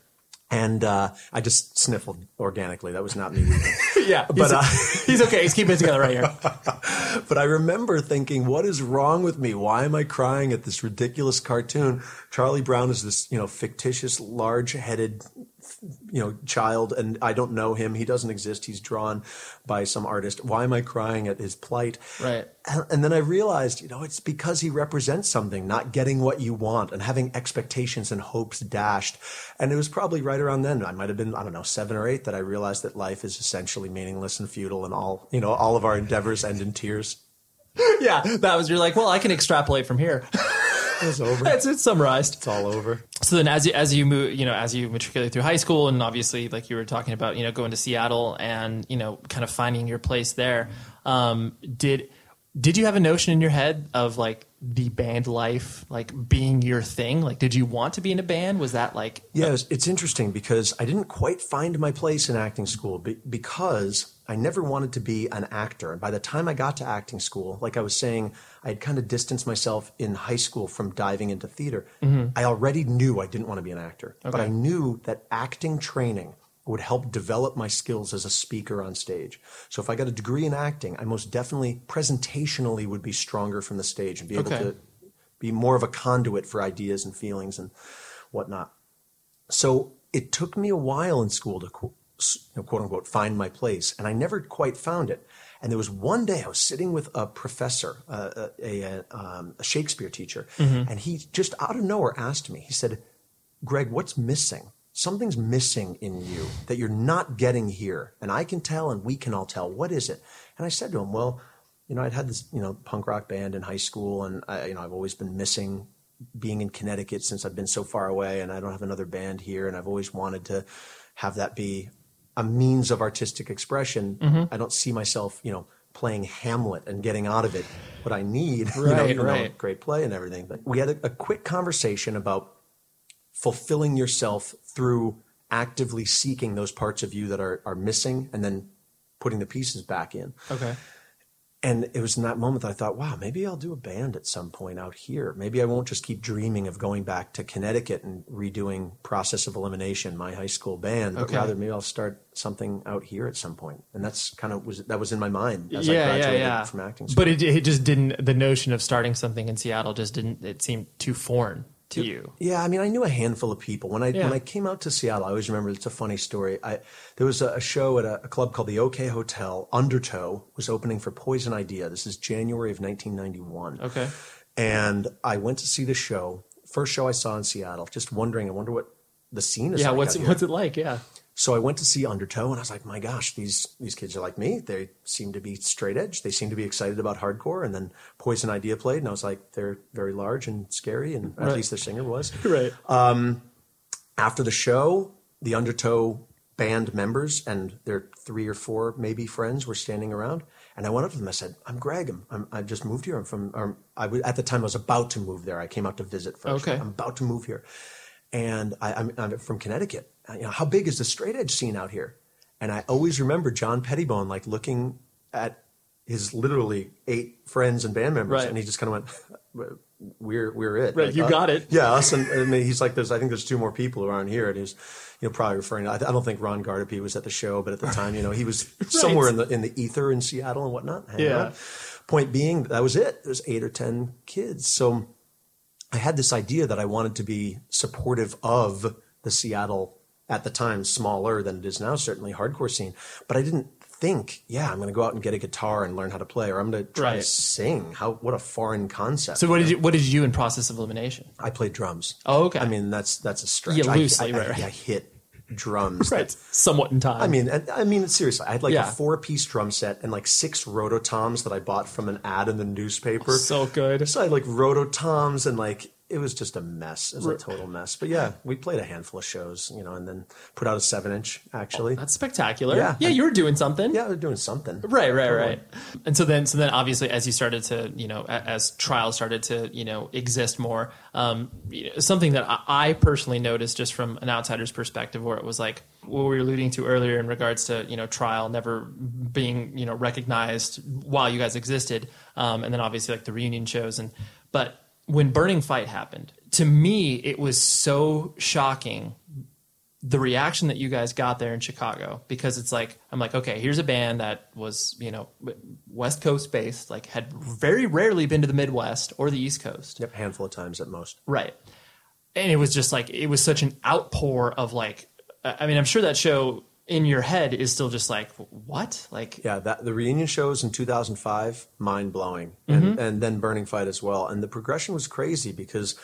S2: And uh, I just sniffled organically. That was not me.
S1: Yeah,
S2: But,
S1: he's,
S2: uh,
S1: he's okay. He's keeping it together right here.
S2: but I remember thinking, what is wrong with me? Why am I crying at this ridiculous cartoon? Charlie Brown is this, you know, fictitious, large-headed, you know, child, and I don't know him. He doesn't exist. He's drawn by some artist. Why am I crying at his plight?
S1: Right.
S2: And, and then I realized, you know, it's because he represents something, not getting what you want and having expectations and hopes dashed. And it was probably right around then, I might have been, I don't know, seven or eight, that I realized that life is essentially meaningless and futile and all, you know, all of our endeavors end in tears.
S1: Yeah, that was. You're like, well, I can extrapolate from here.
S2: It's over.
S1: It's, it's summarized.
S2: It's all over.
S1: So then, as you as you move, you know, as you matriculate through high school, and obviously, like you were talking about, you know, going to Seattle and you know, kind of finding your place there. Um, did did you have a notion in your head of like the band life, like being your thing? Like, did you want to be in a band? Was that like
S2: Yeah, it's, it's interesting because I didn't quite find my place in acting school be, because I never wanted to be an actor. And by the time I got to acting school, like I was saying, I had kind of distanced myself in high school from diving into theater. Mm-hmm. I already knew I didn't want to be an actor, but I knew that acting training would help develop my skills as a speaker on stage. So if I got a degree in acting, I most definitely presentationally would be stronger from the stage and be able
S1: Okay.
S2: to be more of a conduit for ideas and feelings and whatnot. So it took me a while in school to qu- s- you know, quote unquote find my place, and I never quite found it. And there was one day I was sitting with a professor, uh, a, a, um, a Shakespeare teacher, and he just out of nowhere asked me. He said, "Greg, what's missing? Something's missing in you that you're not getting here, and I can tell, and we can all tell. What is it?" And I said to him, "Well." You know, I'd had this, you know, punk rock band in high school, and I, you know, I've always been missing being in Connecticut since I've been so far away and I don't have another band here and I've always wanted to have that be a means of artistic expression.
S1: Mm-hmm.
S2: I don't see myself, you know, playing Hamlet and getting out of it what I need. you know,
S1: Right, right.
S2: great play and everything. But we had a, a quick conversation about fulfilling yourself through actively seeking those parts of you that are, are missing and then putting the pieces back in.
S1: okay?
S2: And it was in that moment that I thought, wow, maybe I'll do a band at some point out here. Maybe I won't just keep dreaming of going back to Connecticut and redoing Process of Elimination, my high school band, but
S1: Okay.
S2: rather maybe I'll start something out here at some point. And that's kind of was that was in my mind as
S1: yeah,
S2: I
S1: yeah,
S2: graduated
S1: yeah.
S2: from acting school.
S1: But it, it just didn't. The notion of starting something in Seattle just didn't. It seemed too foreign to you.
S2: Yeah, I mean, I knew a handful of people when I
S1: Yeah.
S2: when I came out to Seattle. I always remember it's a funny story. I there was a, a show at a, a club called the OK Hotel. Undertow was opening for Poison Idea. This is January of 1991.
S1: Okay.
S2: and I went to see the show. First show I saw in Seattle. Just wondering, I wonder what the scene is.
S1: Yeah.
S2: like
S1: What's
S2: out
S1: it,
S2: here.
S1: what's it like? Yeah.
S2: So I went to see Undertow, and I was like, my gosh, these these kids are like me. They seem to be straight edge. They seem to be excited about hardcore. And then Poison Idea played, and I was like, they're very large and scary, and
S1: Right.
S2: at least their singer was.
S1: Right.
S2: Um, after the show, the Undertow band members and their three or four maybe friends were standing around, And I went up to them. I said, "I'm Greg. I'm, I'm I've just moved here. I'm from. Or I was, at the time I was about to move there. I came out to visit first.
S1: Okay.
S2: I'm about to move here, and I, I'm, I'm from Connecticut. Uh, You know, how big is the straight edge scene out here? And I always remember John Pettibone like looking at his literally eight friends and band members,
S1: Right.
S2: and he just kind of went, "We're we're it.
S1: Right,
S2: Like,
S1: you
S2: uh,
S1: got it.
S2: Yeah, us and, and he's like, "There's I think there's two more people around here," and he's you know probably referring. I, I don't think Ron Gardapi was at the show, but at the time, you know, he was somewhere in the in the ether in Seattle and whatnot.
S1: Yeah.
S2: Point being, that was it. There's eight or ten kids, so. I had this idea that I wanted to be supportive of the Seattle, at the time, smaller than it is now, certainly hardcore scene. But I didn't think, yeah, I'm going to go out and get a guitar and learn how to play, or I'm going to try to sing. How what a foreign concept.
S1: So what did you what did you do in process of elimination?
S2: I played drums.
S1: Oh, okay.
S2: I mean, that's that's a stretch.
S1: Yeah, loosely,
S2: I, I,
S1: right, right.
S2: I hit drums.
S1: Right.
S2: that-
S1: Somewhat in time.
S2: I mean, I mean, seriously, I had like
S1: Yeah.
S2: a four-piece drum set and like six rototoms that I bought from an ad in the newspaper.
S1: So good.
S2: So I had like rototoms and like it was just a mess. It was a total mess. But yeah, we played a handful of shows, you know, and then put out a seven-inch actually.
S1: That's spectacular.
S2: Yeah.
S1: yeah, you were doing something.
S2: yeah, they're doing something.
S1: Right, right,
S2: Totally.
S1: right. And so then, so then, obviously, as you started to, you know, as trials started to, you know, exist more, um, something that I, I personally noticed just from an outsider's perspective, where it was like what we were alluding to earlier in regards to, you know, trial never being, you know, recognized while you guys existed, um, and then obviously like the reunion shows, and but when Burning Fight happened, to me, it was so shocking the reaction that you guys got there in Chicago because it's like I'm like okay here's a band that was you know West Coast based like had very rarely been to the Midwest or the East Coast
S2: Yep, handful of times at most.
S1: right and it was just like it was such an outpour of like I I mean I'm sure that show in your head is still just like what like
S2: Yeah, that the reunion shows in 2005, mind blowing, and mm-hmm. and then Burning Fight as well. And the progression was crazy because,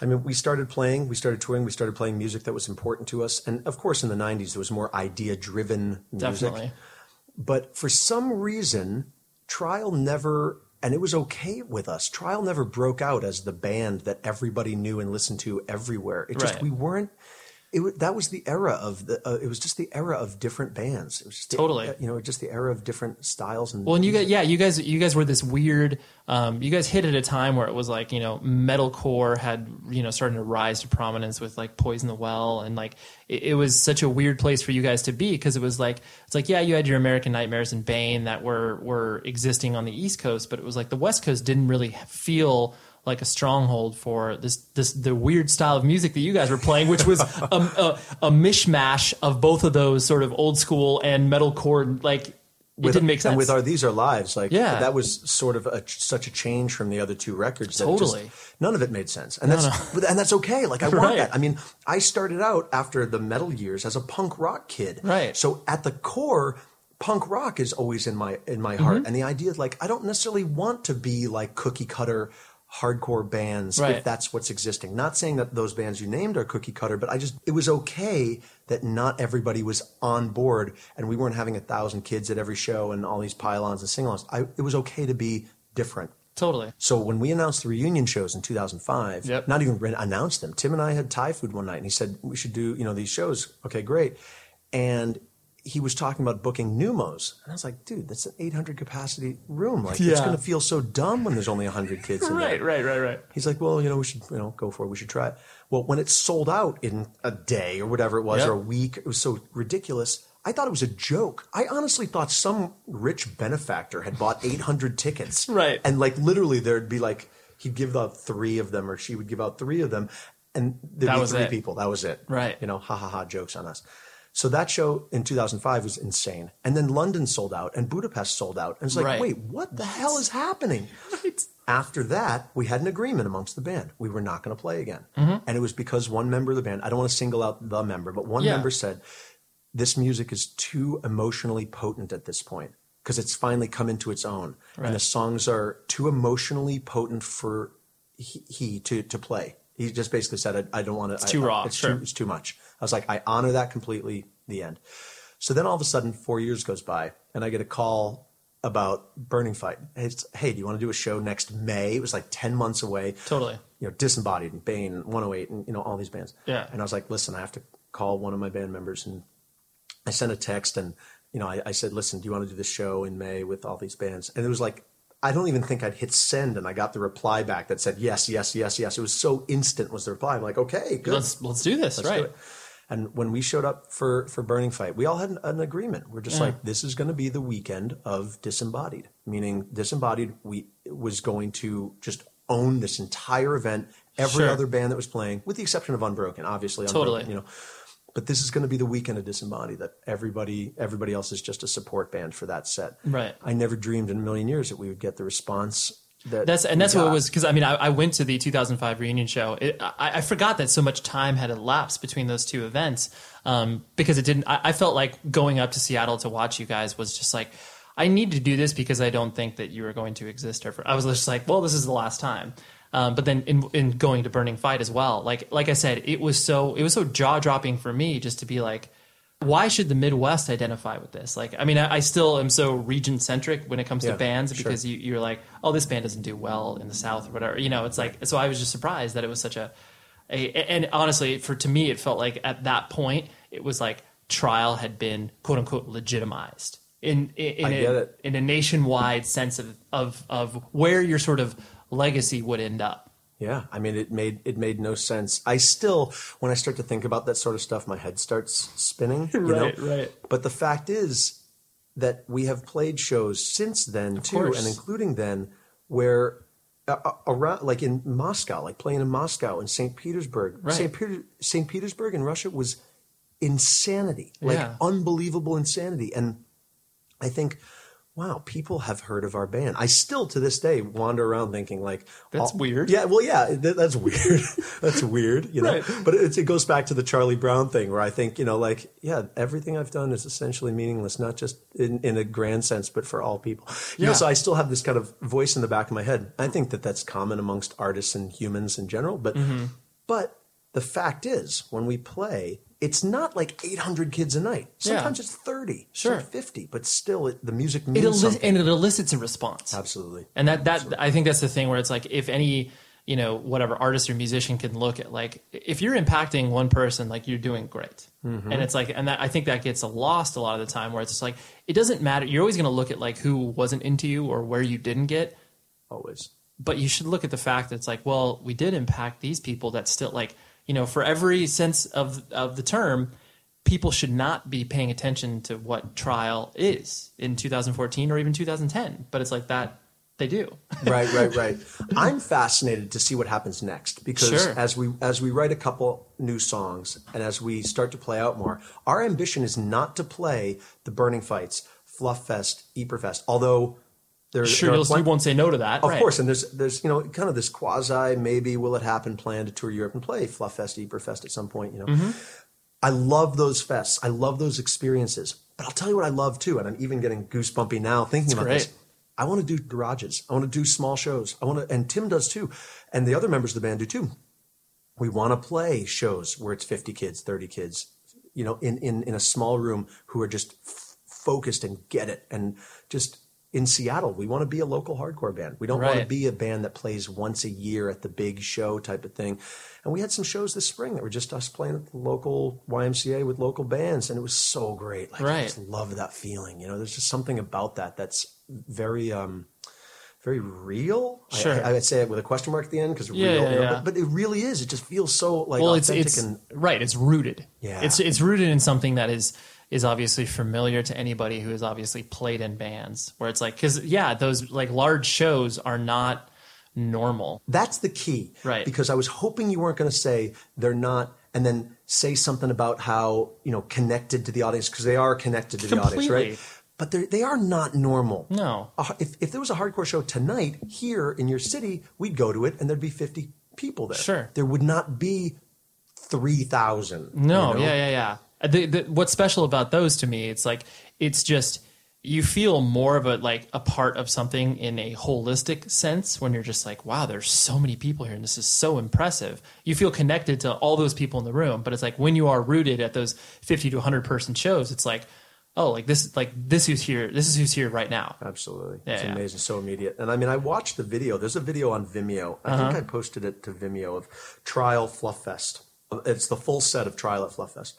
S2: I mean, we started playing, we started touring, we started playing music that was important to us, and of course, in the 90s, there was more idea driven music.
S1: definitely
S2: But for some reason, Trial never, and it was okay with us. Trial never broke out as the band that everybody knew and listened to everywhere. It just
S1: Right.
S2: we weren't. It that was the era of the. Uh, it was just the era of different bands. It was just the-
S1: Totally.
S2: you know, just the era of different styles and.
S1: Well, and you guys, yeah, you guys, you guys were this weird. Um, you guys hit at a time where it was like you know, metalcore had you know starting to rise to prominence with like Poison the Well, and like it, it was such a weird place for you guys to be because it was like it's like yeah, you had your American Nightmares and Bane that were were existing on the East Coast, but it was like the West Coast didn't really feel like a stronghold for this this the weird style of music that you guys were playing, which was a, a, a mishmash of both of those sort of old school and metal metalcore like.
S2: with,
S1: it didn't make sense.
S2: And with our These Are Lives, like
S1: Yeah.
S2: that was sort of a, such a change from the other two records. that it just-
S1: Totally.
S2: none of it made sense, and that's but- and that's okay. Like I want
S1: Right.
S2: that. I mean, I started out after the metal years as a punk rock kid,
S1: Right.
S2: So at the core. Punk rock is always in my in my heart,
S1: Mm-hmm.
S2: and the idea is like I don't necessarily want to be like cookie cutter hardcore bands
S1: Right.
S2: if that's what's existing. Not saying that those bands you named are cookie cutter, but I just it was okay that not everybody was on board and we weren't having a thousand kids at every show and all these pylons and sing-alongs. I, it was okay to be different.
S1: Totally.
S2: So when we announced the reunion shows in 2005,
S1: Yep.
S2: not even announced them. Tim and I had Thai food one night, and he said we should do you know these shows. Okay, great. And he was talking about booking Neumos, and I was like, dude, that's an 800 capacity room. Like it's going to feel so dumb when there's only 100 kids in there.
S1: Right, right, right, right.
S2: He's like, well, you know, we should, you know, go for it. We should try it. Well, when it sold out in a day or whatever it was,
S1: Yep.
S2: or a week, it was so ridiculous. I thought it was a joke. I honestly thought some rich benefactor had bought 800 tickets.
S1: Right.
S2: And like literally there'd be like, he'd give out three of them or she would give out three of them. And there'd
S1: That
S2: be
S1: was
S2: three
S1: it.
S2: people. That was it.
S1: Right.
S2: You know, ha ha ha, jokes on us. So that show in 2005 was insane. And then London sold out and Budapest sold out. And it's like,
S1: Right.
S2: wait, what the hell is happening? After that, we had an agreement amongst the band. We were not going to play again. And it was because one member of the band, I don't want to single out the member, but one
S1: Yeah.
S2: member said, this music is too emotionally potent at this point because it's finally come into its own.
S1: Right.
S2: And the songs are too emotionally potent for he, he to, to play. He just basically said, I, I don't want to. It's
S1: too raw,
S2: It's,
S1: sure.
S2: too, it's too much. I was like, I honor that completely. The end. So then all of a sudden, four years goes by, and I get a call about Burning Fight. It's, hey, do you want to do a show next May? It was like 10 months away.
S1: Totally.
S2: You know, Disembodied and Bane, 108, and, you know, all these bands.
S1: Yeah.
S2: And I was like, listen, I have to call one of my band members. And I sent a text, and you know, I, I said, listen, do you want to do this show in May with all these bands? And it was like, I don't even think I'd hit send, and I got the reply back that said yes, yes, yes, yes. It was so instant was the reply. I'm like, okay, good.
S1: Let's let's do this,
S2: Let's
S1: right?
S2: do it. And when we showed up for for Burning Fight, we all had an, an agreement. We're just
S1: Yeah.
S2: like, this is going to be the weekend of Disembodied, meaning Disembodied. We was going to just own this entire event. Every
S1: Sure.
S2: other band that was playing, with the exception of Unbroken, obviously, Unbroken,
S1: Totally.
S2: you know. But this is going to be the weekend of Disembodied. That everybody everybody else is just a support band for that set.
S1: Right.
S2: I never dreamed in a million years that we would get the response that
S1: That's and that's what it was because I mean I, I went to the 2005 reunion show. It, I, I forgot that so much time had elapsed between those two events um, because it didn't. I, I felt like going up to Seattle to watch you guys was just like I need to do this because I don't think that you were going to exist ever. I was just like, well, this is the last time. Um, but then in, in going to Burning Fight as well, like like I said, it was so it was so jaw dropping for me just to be like, why should the Midwest identify with this? Like, I mean, I, I still am so region centric when it comes
S2: Yeah,
S1: to bands
S2: sure.
S1: because you, you're like, oh, this band doesn't do well in the South or whatever. You know, it's like, so I was just surprised that it was such a, a and honestly, for to me, it felt like at that point, it was like trial had been quote unquote legitimized in in, in, a, in a nationwide sense of, of of where your sort of legacy would end up.
S2: Yeah, I mean, it made it made no sense. I still, when I start to think about that sort of stuff, my head starts spinning. You
S1: Right,
S2: know?
S1: right.
S2: But the fact is that we have played shows since then too,
S1: course.
S2: and including then where uh, uh, around, like in Moscow, like playing in Moscow and St. Petersburg,
S1: Right.
S2: St. Peter, St. Petersburg in Russia was insanity, like
S1: Yeah.
S2: unbelievable insanity, and I think. Wow, people have heard of our band. I still, to this day, wander around thinking like,
S1: That's
S2: all-
S1: weird.
S2: Yeah, well, yeah, th- that's weird. that's weird, you know.
S1: Right.
S2: But it, it goes back to the Charlie Brown thing, where I think, you know, like, yeah, everything I've done is essentially meaningless, not just in, in a grand sense, but for all people. You know,
S1: Yeah.
S2: so I still have this kind of voice in the back of my head. I think that that's common amongst artists and humans in general. But,
S1: Mm-hmm.
S2: but the fact is, when we play, it's not like 800 kids a night. Sometimes it's 30,
S1: Sure.
S2: 50, but still, it, the music
S1: It
S2: means something.
S1: and it elicits a response.
S2: Absolutely.
S1: And that that I think that's the thing where it's like if any you know whatever artist or musician can look at like if you're impacting one person like you're doing great
S2: Mm-hmm.
S1: and it's like and that, i think that gets lost a lot of the time where it's just like it doesn't matter you're always going to look at like who wasn't into you or where you didn't get
S2: Always.
S1: but you should look at the fact that it's like well we did impact these people that still like you know for every sense of of the term people should not be paying attention to what trial is in 2014 or even 2010 but it's like that they do
S2: right, right, right. I'm fascinated to see what happens next because
S1: Sure.
S2: as we as we write a couple new songs and as we start to play out more, our ambition is not to play the Burning Fights, Fluff Fest, Ieperfest. Although there,
S1: Sure,
S2: there are
S1: you'll,
S2: plen-
S1: you won't say no to that.
S2: Of
S1: right.
S2: course, and there's there's you know kind of this quasi maybe will it happen plan to tour Europe and play Fluff Fest, Ieperfest at some point. You know,
S1: Mm-hmm.
S2: I love those fests. I love those experiences. But I'll tell you what I love too, and I'm even getting goosebumpy now thinking about this. I want to do garages. I want to do small shows. I want to, and Tim does too, and the other members of the band do too. We want to play shows where it's 50 kids, 30 kids, you know, in in in a small room who are just f- focused and get it, and just in Seattle, we want to be a local hardcore band. We don't want to be a band that plays once a year at the big show type of thing. And we had some shows this spring that were just us playing at the local YMCA with local bands, and it was so great. Like I
S1: Right.
S2: just love that feeling. You know, there's just something about that that's very um very real. I-
S1: Sure.
S2: I, I would say it with a question mark at the end because
S1: Yeah,
S2: real,
S1: yeah,
S2: you know,
S1: yeah.
S2: But, but it really is. It just feels so like
S1: well, it's
S2: authentic
S1: it's
S2: and
S1: right. It's rooted.
S2: Yeah.
S1: It's it's rooted in something that is is obviously familiar to anybody who has obviously played in bands. Where it's like, because yeah, those like large shows are not normal.
S2: That's the key.
S1: Right.
S2: Because I was hoping you weren't going to say they're not and then say something about how, you know, connected to the audience because they are connected to the audience, right? But they they are not normal.
S1: No.
S2: If, if there was a hardcore show tonight here in your city, we'd go to it and there'd be 50 people there.
S1: Sure.
S2: There would not be 3,000.
S1: No,
S2: you know?
S1: yeah, yeah, yeah. Uh, The, the, what's special about those to me, it's like it's just you feel more of a like a part of something in a holistic sense when you're just like, wow, there's so many people here and this is so impressive. You feel connected to all those people in the room, but it's like when you are rooted at those 50 to 100 person shows, it's like, oh, like this, like this who's here, this is who's here right now.
S2: Absolutely.
S1: Yeah,
S2: it's
S1: yeah.
S2: amazing. So immediate. And I mean, I watched the video. There's a video on Vimeo. I
S1: Uh-huh.
S2: think I posted it to Vimeo of Trial Fluff Fest. It's the full set of Trial at Fluff Fest.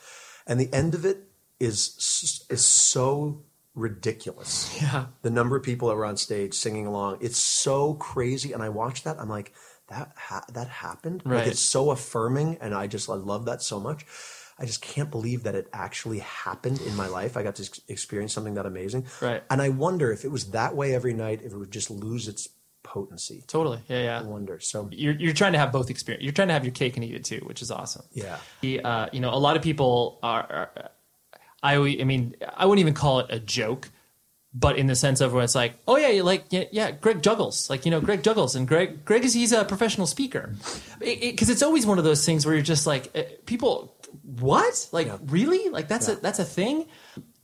S2: And the end of it is is so ridiculous.
S1: Yeah.
S2: The number of people that were on stage singing along, it's so crazy. And I watched that, I'm like, that ha- that happened.
S1: Right.
S2: Like it's so affirming, and I just I love that so much. I just can't believe that it actually happened in my life. I got to ex- experience something that amazing.
S1: Right.
S2: And I wonder if it was that way every night, if it would just lose its potency.
S1: Totally. Yeah, yeah.
S2: I wonder. So
S1: You're you're trying to have both experience. You're trying to have your cake and eat it too, which is awesome.
S2: yeah.
S1: The, uh, you know, a lot of people are, are I, I mean, I wouldn't even call it a joke, but in the sense of where it's like, oh yeah, you like, yeah, yeah, Greg juggles, like you know, Greg juggles, and Greg, Greg is he's a professional speaker, because it's always one of those things where you're just like, eh, people, what, like really, like that's a that's a thing,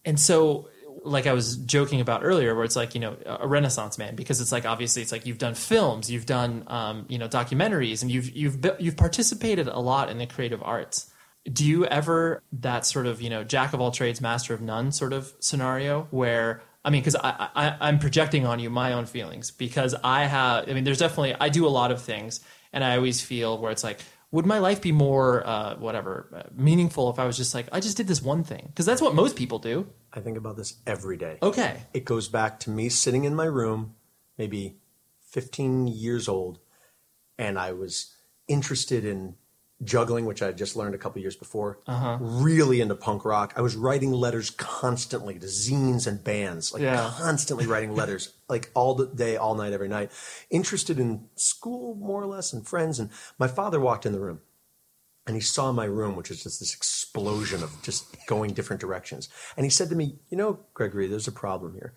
S1: and so. Like I was joking about earlier, where it's like you know a Renaissance man, because it's like obviously it's like you've done films, you've done um, you know documentaries, and you've you've you've participated a lot in the creative arts. Do you ever that sort of you know jack of all trades master of none sort of scenario where i mean because I, I i'm projecting on you my own feelings because i have i mean there's definitely i do a lot of things and i always feel where it's like would my life be more uh, whatever uh, meaningful if i was just like i just did this one thing? Because that's what most people do.
S2: I think about this every day.
S1: okay.
S2: It goes back to me sitting in my room, maybe 15 years old, and I was interested in juggling, which I had just learned a couple years before.
S1: Uh-huh.
S2: Really into punk rock. I was writing letters constantly to zines and bands, like
S1: Yeah.
S2: constantly writing letters, like all the day, all night, every night. Interested in school, more or less, and friends. And my father walked in the room and he saw my room, which is just this explosion of just going different directions. And he said to me, You know, Gregory, there's a problem here.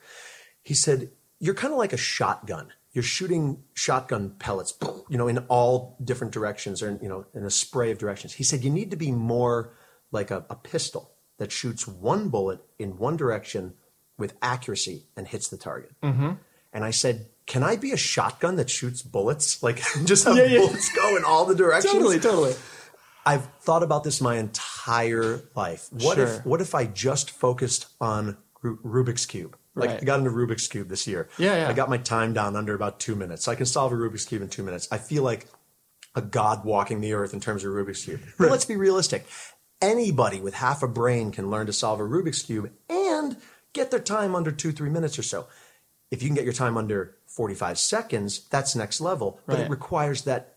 S2: He said, You're kind of like a shotgun. You're shooting shotgun pellets, you know, in all different directions or, you know, in a spray of directions. He said, You need to be more like a, a pistol that shoots one bullet in one direction with accuracy and hits the target.
S1: Mm-hmm.
S2: And I said, Can I be a shotgun that shoots bullets? Like, just have bullets go in all the directions?
S1: totally totally
S2: I've thought about this my entire life. What
S1: Sure.
S2: if what if I just focused on Rubik's cube? Like
S1: Right.
S2: I got into Rubik's cube this year.
S1: Yeah, yeah.
S2: I got my time down under about two minutes. So I can solve a Rubik's cube in two minutes. I feel like a god walking the earth in terms of Rubik's cube. But let's be realistic. Anybody with half a brain can learn to solve a Rubik's cube and get their time under two, three minutes or so. If you can get your time under 45 seconds, that's next level. But
S1: Right.
S2: it requires that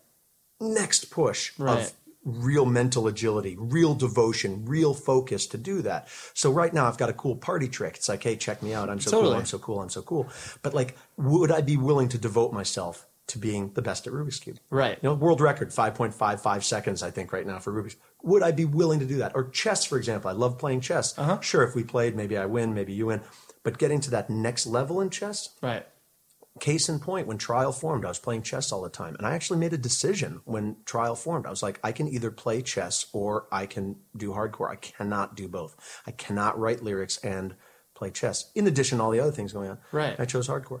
S2: next push
S1: Right.
S2: of real mental agility, real devotion, real focus to do that. So right now I've got a cool party trick. It's like, hey, check me out. I'm so
S1: Totally.
S2: cool. I'm so cool. I'm so cool. But like, would I be willing to devote myself to being the best at Rubik's Cube?
S1: Right.
S2: You know, world record, 5.55 seconds, I think, right now for Rubik's. Would I be willing to do that? Or chess, for example. I love playing chess.
S1: Uh-huh.
S2: Sure, if we played, maybe I win, maybe you win. But getting to that next level in chess,
S1: right
S2: case in point, when Trial formed, I was playing chess all the time. And I actually made a decision when Trial formed. I was like, I can either play chess or I can do hardcore. I cannot do both. I cannot write lyrics and play chess, in addition to all the other things going on.
S1: Right.
S2: I chose hardcore.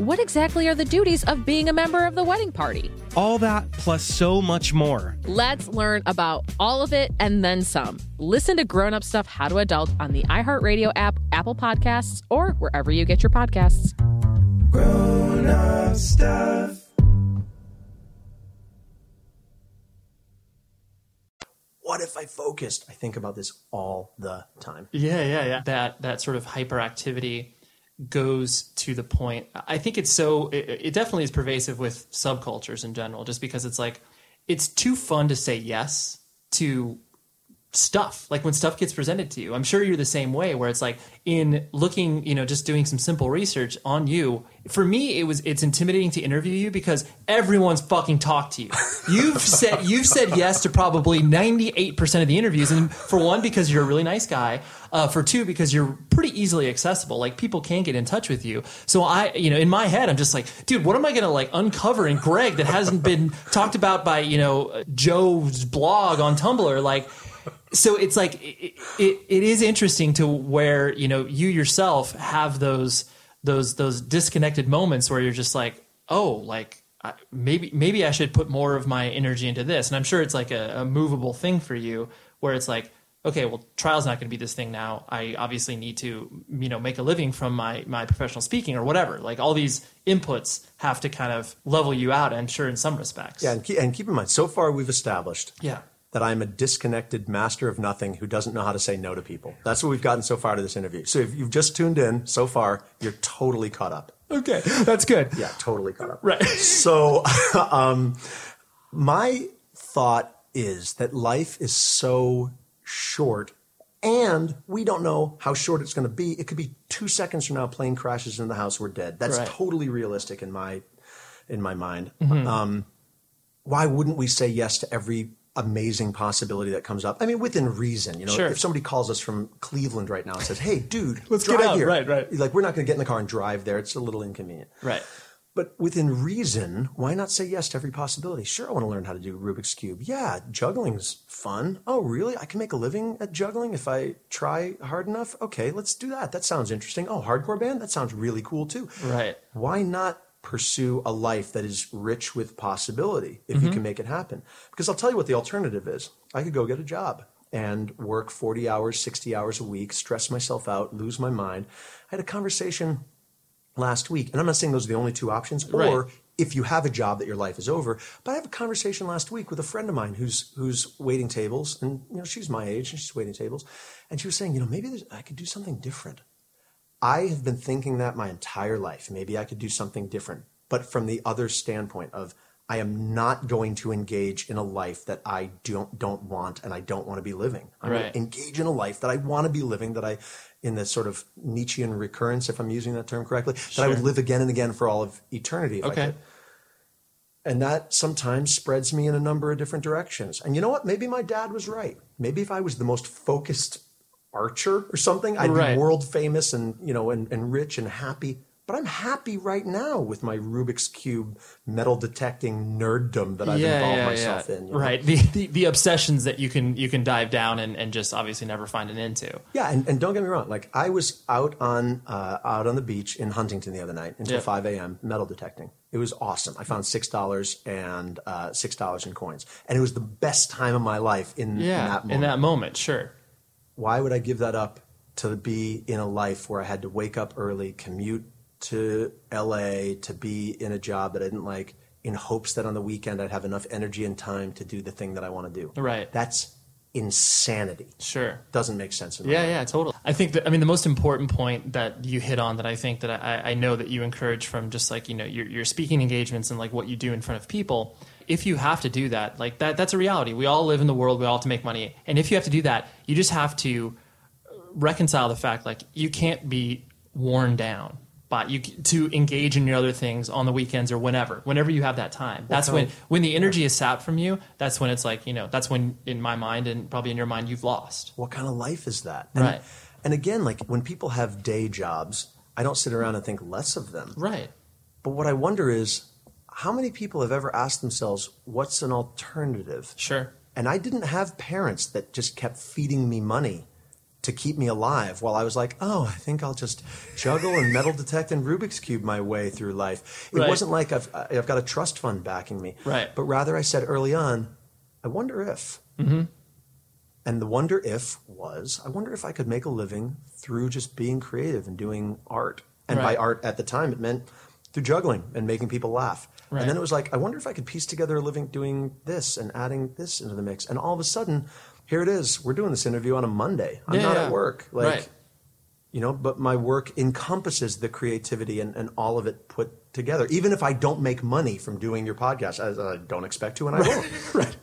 S4: what exactly are the duties of being a member of the wedding party?
S5: All that plus so much more.
S4: Let's learn about all of it and then some. Listen to Grown Up Stuff How to Adult on the iHeartRadio app, Apple Podcasts, or wherever you get your podcasts.
S6: Grown Up Stuff.
S2: What if I focused? I think about this all the time.
S1: Yeah, yeah, yeah. That that sort of hyperactivity goes to the point. I think it's so. It, it definitely is pervasive with subcultures in general, just because it's like it's too fun to say yes to stuff like when stuff gets presented to you. I'm sure you're the same way where it's like in looking you know just doing some simple research on you for me it was it's intimidating to interview you because everyone's fucking talked to you. You've said you've said yes to probably 98% of the interviews and for one because you're a really nice guy uh, for two because you're pretty easily accessible. Like people can get in touch with you. So i you know in my head i'm just like dude what am i gonna like uncover in greg that hasn't been talked about by you know joe's blog on tumblr? Like so it's like it, it, it is interesting to where you know you yourself have those those those disconnected moments where you're just like oh like maybe maybe I should put more of my energy into this. And I'm sure it's like a, a movable thing for you where it's like okay well trial's not going to be this thing now. I obviously need to you know make a living from my my professional speaking or whatever. Like all these inputs have to kind of level you out I'm sure in some respects.
S2: Yeah, and keep, and keep in mind, so far we've established
S1: yeah
S2: that I'm a disconnected master of nothing who doesn't know how to say no to people. That's what we've gotten so far to this interview. So if you've just tuned in so far, you're totally caught up.
S1: okay that's good
S2: Yeah, totally caught up.
S1: Right.
S2: So, um, my thought is that life is so short and we don't know how short it's going to be. It could be two seconds from now, a plane crashes in the house, we're dead. That's
S1: Right.
S2: totally realistic in my, in my mind.
S1: Mhm.
S2: Um, why wouldn't we say yes to every amazing possibility that comes up? I mean, within reason, you know,
S1: Sure.
S2: if somebody calls us from Cleveland right now and says, Hey, dude,
S1: Let's get out."
S2: here.
S1: Right, right.
S2: Like, we're not going to get in the car and drive there. It's a little inconvenient.
S1: right
S2: But within reason, why not say yes to every possibility? Sure, I want to learn how to do Rubik's Cube. Yeah, juggling's fun. Oh, really? I can make a living at juggling if I try hard enough? Okay, let's do that. That sounds interesting. Oh, hardcore band? That sounds really cool too.
S1: right
S2: Why not pursue a life that is rich with possibility if you
S1: Mhm.
S2: can make it happen? Because I'll tell you what the alternative is. I could go get a job and work 40 hours, 60 hours a week, stress myself out, lose my mind. I had a conversation last week, and I'm not saying those are the only two options, or if you have a job that your life is over. But I have a conversation last week with a friend of mine who's who's waiting tables, and you know she's my age and she's waiting tables, and she was saying, you know, maybe I could do something different. I have been thinking that my entire life. Maybe I could do something different, but from the other standpoint of I am not going to engage in a life that I don't don't want and I don't want to be living. I'm going
S1: Right.
S2: to engage in a life that I want to be living, that I in this sort of Nietzschean recurrence, if I'm using that term correctly, that I would live again and again for all of eternity. If I
S1: Okay.
S2: could. And that sometimes spreads me in a number of different directions. And you know what? Maybe my dad was right. Maybe if I was the most focused archer or something, I'd
S1: Right.
S2: be world famous and you know and, and rich and happy. But I'm happy right now with my Rubik's cube metal detecting nerddom that I've involved myself in. you know?
S1: Right. The, the the obsessions that you can you can dive down and, and just obviously never find an end to.
S2: Yeah, and, and don't get me wrong. Like I was out on uh, out on the beach in Huntington the other night until
S1: Yeah.
S2: five a.m. metal detecting. It was awesome. I found six dollars and uh, six dollars in coins, and it was the best time of my life in, in
S1: Yeah.
S2: that moment.
S1: In that moment, sure.
S2: Why would I give that up to be in a life where I had to wake up early, commute to L.A. to be in a job that I didn't like, in hopes that on the weekend I'd have enough energy and time to do the thing that I want to do?
S1: Right.
S2: That's insanity.
S1: Sure.
S2: Doesn't make sense.
S1: Yeah,
S2: mind.
S1: yeah, totally. I think that I mean the most important point that you hit on that I think that I, I know that you encourage from just like you know your your speaking engagements and like what you do in front of people if you have to do that, like that, that's a reality. We all live in the world. We all have to make money, and if you have to do that, you just have to reconcile the fact like you can't be worn down but you to engage in your other things on the weekends or whenever whenever you have that time. That's when when the energy is sapped from you that's when it's like you know that's when in my mind and probably in your mind you've lost.
S2: What kind of life is that? And,
S1: right.
S2: and again like when people have day jobs i don't sit around and think less of them.
S1: Right.
S2: But what i wonder is how many people have ever asked themselves what's an alternative
S1: sure
S2: and i didn't have parents that just kept feeding me money to keep me alive while I was like, oh, I think I'll just juggle and metal detect and Rubik's Cube my way through life. It
S1: Right.
S2: wasn't like I've, I've got a trust fund backing me.
S1: Right.
S2: But rather, I said early on, I wonder if.
S1: Mhm.
S2: And the wonder if was, I wonder if I could make a living through just being creative and doing art. And by art at the time, it meant through juggling and making people laugh.
S1: Right.
S2: And then it was like, I wonder if I could piece together a living doing this and adding this into the mix. And all of a sudden, here it is. We're doing this interview on a Monday. I'm
S1: Yeah,
S2: not
S1: yeah.
S2: at work. Like,
S1: Right.
S2: you know, but my work encompasses the creativity and, and all of it put together. Even if I don't make money from doing your podcast, as I don't expect to, and I won't. right.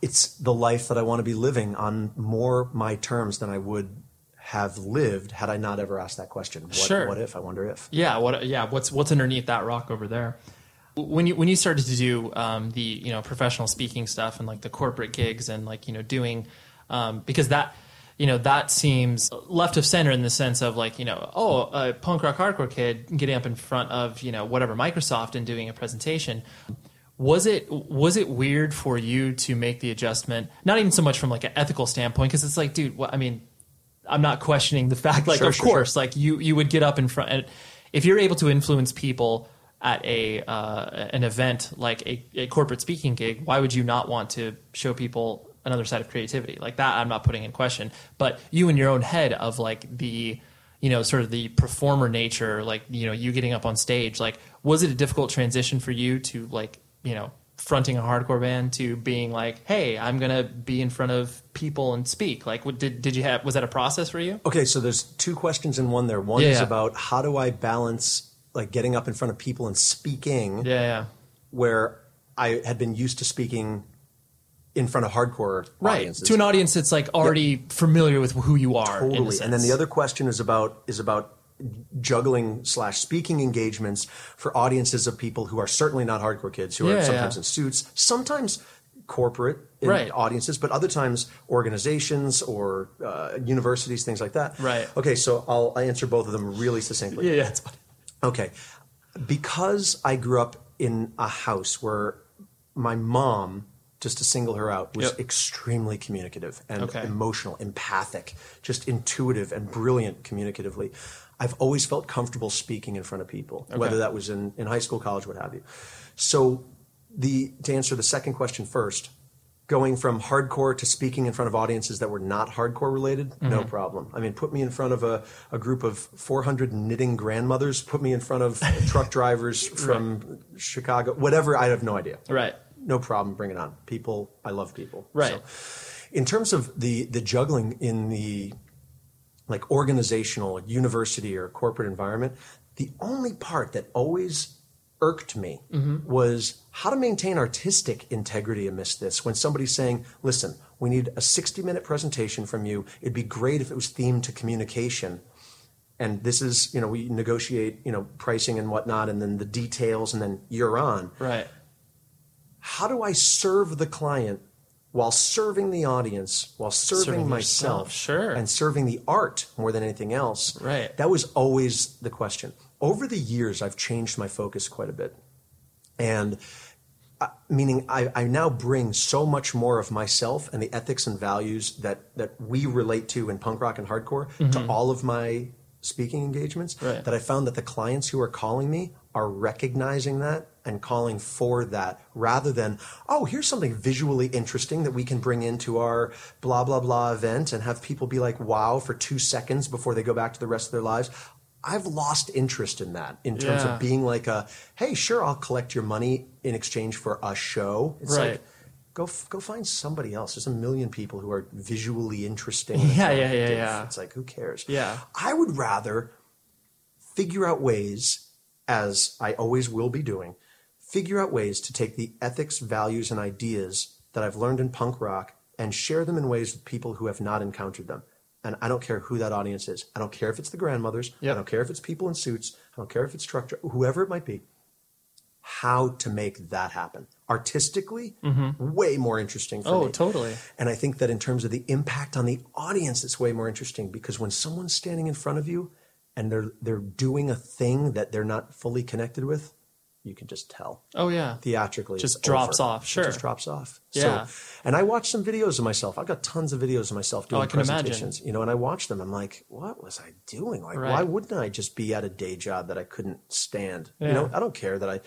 S2: It's the life that I want to be living on more my terms than I would have lived had I not ever asked that question. What,
S1: Sure.
S2: what if? I wonder if.
S1: Yeah, what? Yeah, what's what's underneath that rock over there? When you when you started to do um, the you know professional speaking stuff and like the corporate gigs and like you know doing um, because that you know that seems left of center in the sense of like you know oh a punk rock hardcore kid getting up in front of you know whatever Microsoft and doing a presentation. Was it was it weird for you to make the adjustment? Not even so much from like an ethical standpoint, because it's like, dude, what, I mean, I'm not questioning the fact. Like,
S2: Sure,
S1: of
S2: sure,
S1: course, like you you would get up in front. And if you're able to influence people at a uh, an event like a, a corporate speaking gig, why would you not want to show people another side of creativity like that? I'm not putting in question, but you in your own head of like the you know sort of the performer nature, like you know you getting up on stage, like was it a difficult transition for you to like you know fronting a hardcore band to being like, hey, I'm gonna be in front of people and speak? Like, what, did did you have was that a process for you?
S2: Okay, so there's two questions in one there. One
S1: Yeah,
S2: is
S1: yeah.
S2: about how do I balance like getting up in front of people and speaking.
S1: Yeah, yeah.
S2: Where I had been used to speaking in front of hardcore
S1: Right
S2: audiences.
S1: to an audience that's like already familiar with who you are.
S2: Totally. And then the other question is about is about juggling slash speaking engagements for audiences of people who are certainly not hardcore kids, who
S1: Yeah,
S2: are sometimes
S1: yeah.
S2: in suits, sometimes corporate in
S1: Right.
S2: audiences, but other times organizations or uh, universities, things like that.
S1: Right.
S2: Okay, so I'll I answer both of them really succinctly.
S1: Yeah, yeah, it's fine.
S2: Okay. Because I grew up in a house where my mom, just to single her out, was
S1: Yep.
S2: extremely communicative and
S1: Okay.
S2: emotional, empathic, just intuitive and brilliant communicatively. I've always felt comfortable speaking in front of people,
S1: Okay.
S2: whether that was in, in high school, college, what have you. So the to answer the second question first, going from hardcore to speaking in front of audiences that were not hardcore related, no
S1: Mhm.
S2: problem. I mean, put me in front of a, a group of 400 knitting grandmothers, put me in front of truck drivers from Chicago, whatever, I have no idea.
S1: Right.
S2: No problem, bring it on. People, I love people.
S1: Right.
S2: So, in terms of the, the juggling in the like organizational, university, or corporate environment, the only part that always irked me
S1: Mhm.
S2: was how to maintain artistic integrity amidst this. When somebody's saying, listen, we need a 60 minute presentation from you, it'd be great if it was themed to communication. And this is, you know, we negotiate, you know, pricing and whatnot, and then the details, and then you're on.
S1: Right.
S2: How do I serve the client while serving the audience, while serving,
S1: Serving
S2: myself,
S1: yourself, sure.
S2: and serving the art more than anything else?
S1: Right.
S2: That was always the question. Over the years, I've changed my focus quite a bit. And uh, meaning I, I now bring so much more of myself and the ethics and values that, that we relate to in punk rock and hardcore to
S1: Mhm.
S2: all of my speaking engagements
S1: Right.
S2: that I found that the clients who are calling me are recognizing that and calling for that rather than, oh, here's something visually interesting that we can bring into our blah, blah, blah event and have people be like, wow, for two seconds before they go back to the rest of their lives. I've lost interest in that in terms
S1: Yeah.
S2: of being like a, hey, sure, I'll collect your money in exchange for a show. It's
S1: Right.
S2: like, go f- go find somebody else. There's a million people who are visually interesting.
S1: Yeah, yeah, yeah, yeah.
S2: It's like, who cares?
S1: Yeah.
S2: I would rather figure out ways, as I always will be doing, figure out ways to take the ethics, values, and ideas that I've learned in punk rock and share them in ways with people who have not encountered them. And I don't care who that audience is. I don't care if it's the grandmothers. I don't care if it's people in suits. I don't care if it's truck dri- whoever it might be. How to make that happen artistically, mm-hmm. way more interesting for
S1: Oh,
S2: me.
S1: totally.
S2: And I think that in terms of the impact on the audience, it's way more interesting because when someone's standing in front of you and they're they're doing a thing that they're not fully connected with, you can just tell.
S1: Oh yeah.
S2: Theatrically,
S1: Just drops
S2: over.
S1: off,
S2: It
S1: sure.
S2: just drops off.
S1: Yeah.
S2: So, and I watched some videos of myself. I've got tons of videos of myself doing
S1: Oh, I can imagine.
S2: presentations. You know, and I watch them. I'm like, what was I doing? Like,
S1: Right.
S2: why wouldn't I just be at a day job that I couldn't stand? You know, I don't care that I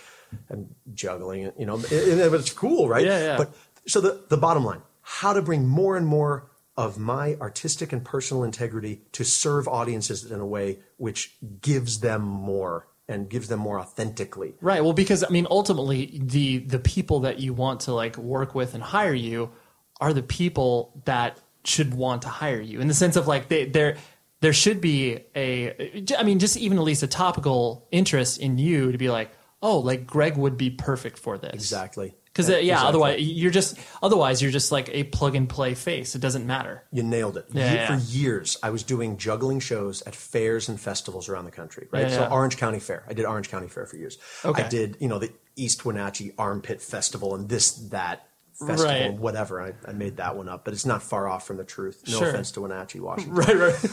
S2: am juggling it. You know, it- it- but it's cool, right?
S1: Yeah, yeah.
S2: But so the the bottom line: how to bring more and more of my artistic and personal integrity to serve audiences in a way which gives them more and gives them more authentically.
S1: Right. Well, because I mean, ultimately, the the people that you want to like work with and hire you are the people that should want to hire you in the sense of like they there there should be a I mean, just even at least a topical interest in you to be like, oh, like Greg would be perfect for this.
S2: Exactly.
S1: Because
S2: Yeah, uh,
S1: yeah,
S2: exactly.
S1: otherwise you're just otherwise you're just like a plug and play face. It doesn't matter.
S2: You nailed it.
S1: Yeah,
S2: Ye-
S1: yeah.
S2: For years, I was doing juggling shows at fairs and festivals around the country, right?
S1: Yeah,
S2: So. Orange County Fair. I did Orange County Fair for years.
S1: Okay.
S2: I did, you know, the East Wenatchee Armpit Festival and this, that festival,
S1: Right.
S2: whatever. I, I made that one up, but it's not far off from the truth. No
S1: Sure.
S2: offense to Wenatchee, Washington.
S1: Right, right.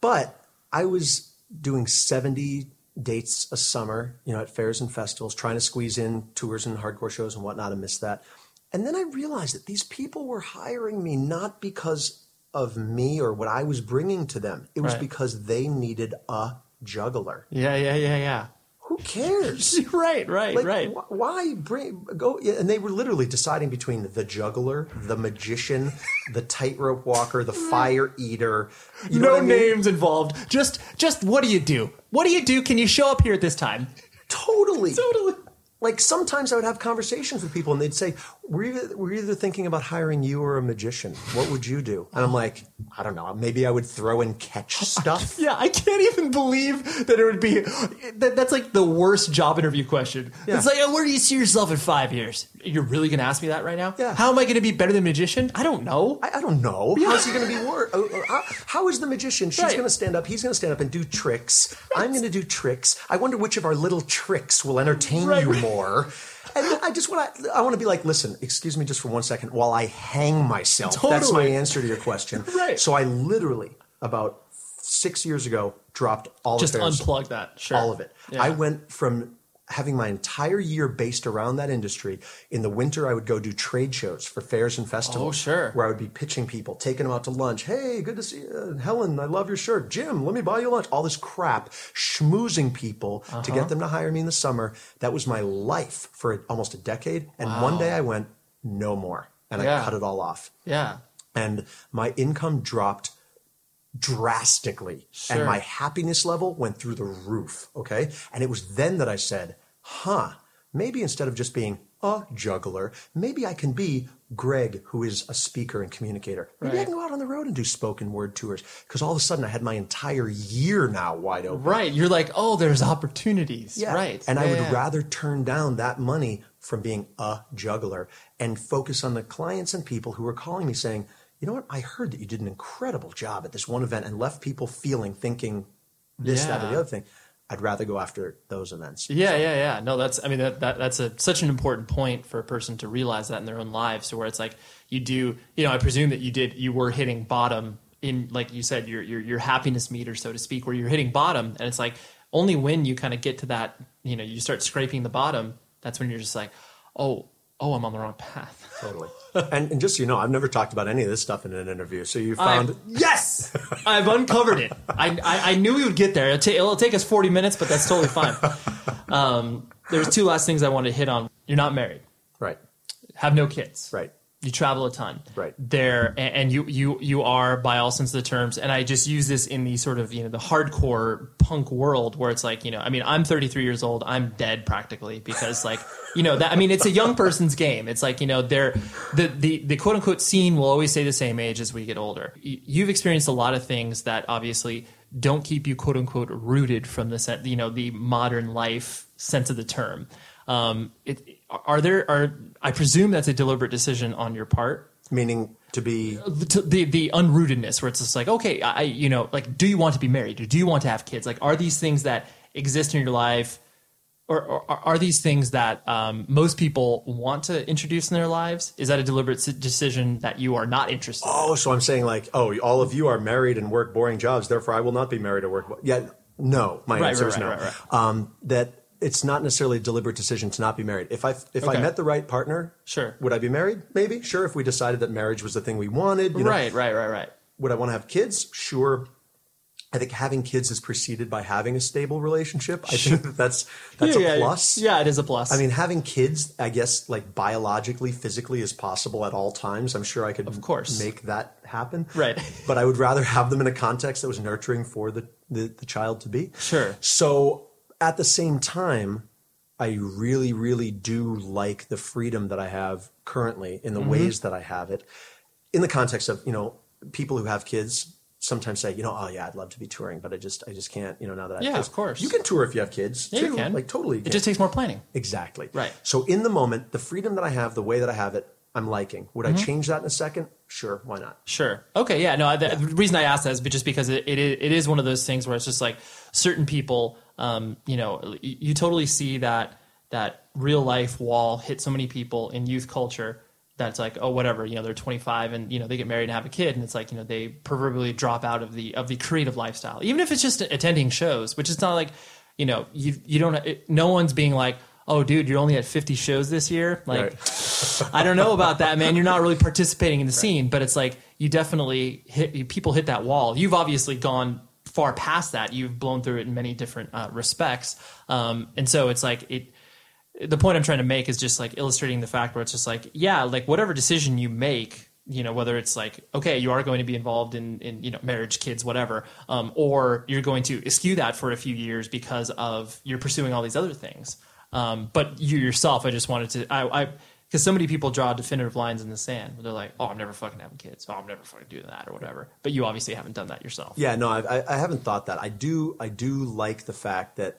S2: But I was doing 70 dates a summer, you know, at fairs and festivals, trying to squeeze in tours and hardcore shows and whatnot and miss that. And then I realized that these people were hiring me not because of me or what I was bringing to them. It was
S1: Right.
S2: because they needed a juggler.
S1: Yeah, yeah, yeah, yeah.
S2: Who cares?
S1: right, right,
S2: Like,
S1: right.
S2: wh- Why bring go? And they were literally deciding between the juggler, the magician, the tightrope walker, the mm. fire eater. You know
S1: no
S2: I mean?
S1: names involved. Just just what do you do? What do you do? Can you show up here at this time?
S2: Totally.
S1: Totally.
S2: Like sometimes I would have conversations with people and they'd say, we're either, we're either thinking about hiring you or a magician. What would you do? And I'm like, I don't know. Maybe I would throw and catch stuff.
S1: Yeah, I can't even believe that it would be. That, that's like the worst job interview question.
S2: Yeah.
S1: It's like, oh, where do you see yourself in five years? You're really going to ask me that right now?
S2: Yeah.
S1: How am I going to be better than a magician? I don't know.
S2: I, I don't know. How's he going to be worse? How, oh, oh, uh, how is the magician? She's
S1: Right.
S2: going to stand up. He's going to stand up and do tricks. I'm going to do tricks. I wonder which of our little tricks will entertain
S1: Right,
S2: you more. And I just want to, I want to be like, listen, excuse me just for one second while I hang myself. That's my answer to your question.
S1: Right.
S2: So I literally, about six years ago, dropped all
S1: Just
S2: the fairs.
S1: unplug that. Sure.
S2: All of it.
S1: Yeah.
S2: I went from having my entire year based around that industry. In the winter, I would go do trade shows for fairs and festivals.
S1: Oh, sure.
S2: Where I would be pitching people, taking them out to lunch. Hey, good to see you. Helen, I love your shirt. Jim, let me buy you lunch. All this crap, schmoozing people to
S1: Uh-huh.
S2: get them to hire me in the summer. That was my life for almost a decade. And one day I went, no more. And I cut it all off
S1: Yeah.
S2: and my income dropped drastically
S1: Sure.
S2: and my happiness level went through the roof okay and it was then that i said huh maybe instead of just being a juggler maybe i can be greg who is a speaker and communicator maybe i can go out on the road and do spoken word tours because all of a sudden i had my entire year now wide open
S1: Right. You're like, oh, there's opportunities.
S2: yeah.
S1: Right.
S2: And I would
S1: yeah.
S2: rather turn down that money from being a juggler and focus on the clients and people who are calling me saying, you know what, I heard that you did an incredible job at this one event and left people feeling, thinking this, that, or the other thing. I'd rather go after those events.
S1: Yeah, yeah, yeah. No, that's. I mean, that, that that's a such an important point for a person to realize that in their own lives. So where it's like you do, you know, I presume that you did, you were hitting bottom in, like you said, your your your happiness meter, so to speak, where you're hitting bottom, and it's like only when you kind of get to that, you know, you start scraping the bottom. That's when you're just like, oh, oh, I'm on the wrong path.
S2: Totally. and, and just so you know, I've never talked about any of this stuff in an interview. So you
S1: I've-
S2: found.
S1: yes, I've uncovered it. I, I, I knew we would get there. It'll, ta- it'll take us 40 minutes, but that's totally fine. Um, there's two last things I wanted to hit on. You're not married.
S2: Right.
S1: Have no kids.
S2: Right.
S1: You travel a ton.
S2: Right.
S1: There, and, you, you, you are, by all sense of the terms, and I just use this in the sort of, you know, the hardcore punk world where it's like, you know, I mean, I'm 33 years old. I'm dead practically because, like, you know, that, I mean, it's a young person's game. It's like, you know, they're, the, the, the quote unquote scene will always stay the same age as we get older. You've experienced a lot of things that obviously don't keep you quote unquote rooted from the, you know, the modern life sense of the term. Um, it, are there are I presume that's a deliberate decision on your part,
S2: meaning to be
S1: the the, the unrootedness, where it's just like, okay, I you know, like, do you want to be married? Or do you want to have kids? Like, are these things that exist in your life? Or, or are these things that um, most people want to introduce in their lives? Is that a deliberate decision that you are not interested?
S2: Oh, so I'm saying like, oh, all of you are married and work boring jobs, therefore I will not be married or work. bo- Yeah, no. My
S1: Right,
S2: answer
S1: right,
S2: is no.
S1: right,
S2: Um, that it's not necessarily a deliberate decision to not be married. If I if
S1: Okay.
S2: I met the right partner,
S1: Sure.
S2: would I be married? Maybe. Sure. If we decided that marriage was the thing we wanted, you know.
S1: right, right, right, right.
S2: Would I want to have kids? Sure. I think having kids is preceded by having a stable relationship. I think that that's that's
S1: Yeah,
S2: a plus.
S1: Yeah, it is a plus.
S2: I mean, having kids, I guess, like biologically, physically, is possible at all times. I'm sure I could, of
S1: course,
S2: make that happen.
S1: Right.
S2: But I would rather have them in a context that was nurturing for the the, the child to be.
S1: Sure.
S2: So at the same time, I really, really do like the freedom that I have currently in the
S1: Mhm.
S2: ways that I have it, in the context of you know people who have kids. Sometimes say, you know, oh yeah, I'd love to be touring, but I just, I just can't, you know, now that I have
S1: Yeah,
S2: kids.
S1: of course.
S2: You can tour if you have kids.
S1: Yeah,
S2: too.
S1: you can.
S2: Like totally.
S1: It just takes more planning.
S2: Exactly.
S1: Right.
S2: So in the moment, the freedom that I have, the way that I have it, I'm liking. Would
S1: Mhm.
S2: I change that in a second? Sure. Why not?
S1: Sure. Okay. Yeah. No. The, the reason I asked that is just because it, it it is one of those things where it's just like certain people, um, you know, you, you totally see that that real life wall hit so many people in youth culture that's like, oh, whatever, you know, they're 25 and you know they get married and have a kid, and it's like, you know, they proverbially drop out of the of the creative lifestyle, even if it's just attending shows, which is not like, you know, you you don't, it, no one's being like. Oh, dude, you're only at 50 shows this year. Like, I don't know about that, man. You're not really participating in the scene, but it's like you definitely hit people hit that wall. You've obviously gone far past that. You've blown through it in many different uh, respects, um, and so it's like it. The point I'm trying to make is just like illustrating the fact where it's just like, yeah, like whatever decision you make, you know, whether it's like, okay, you are going to be involved in, in you know, marriage, kids, whatever, um, or you're going to eschew that for a few years because of you're pursuing all these other things. Um, but you yourself, I just wanted to, I, I, because so many people draw definitive lines in the sand. Where they're like, "Oh, I'm never fucking having kids. Oh, I'm never fucking doing that or whatever." But you obviously haven't done that yourself.
S2: Yeah, no, I, I, I haven't thought that. I do, I do like the fact that,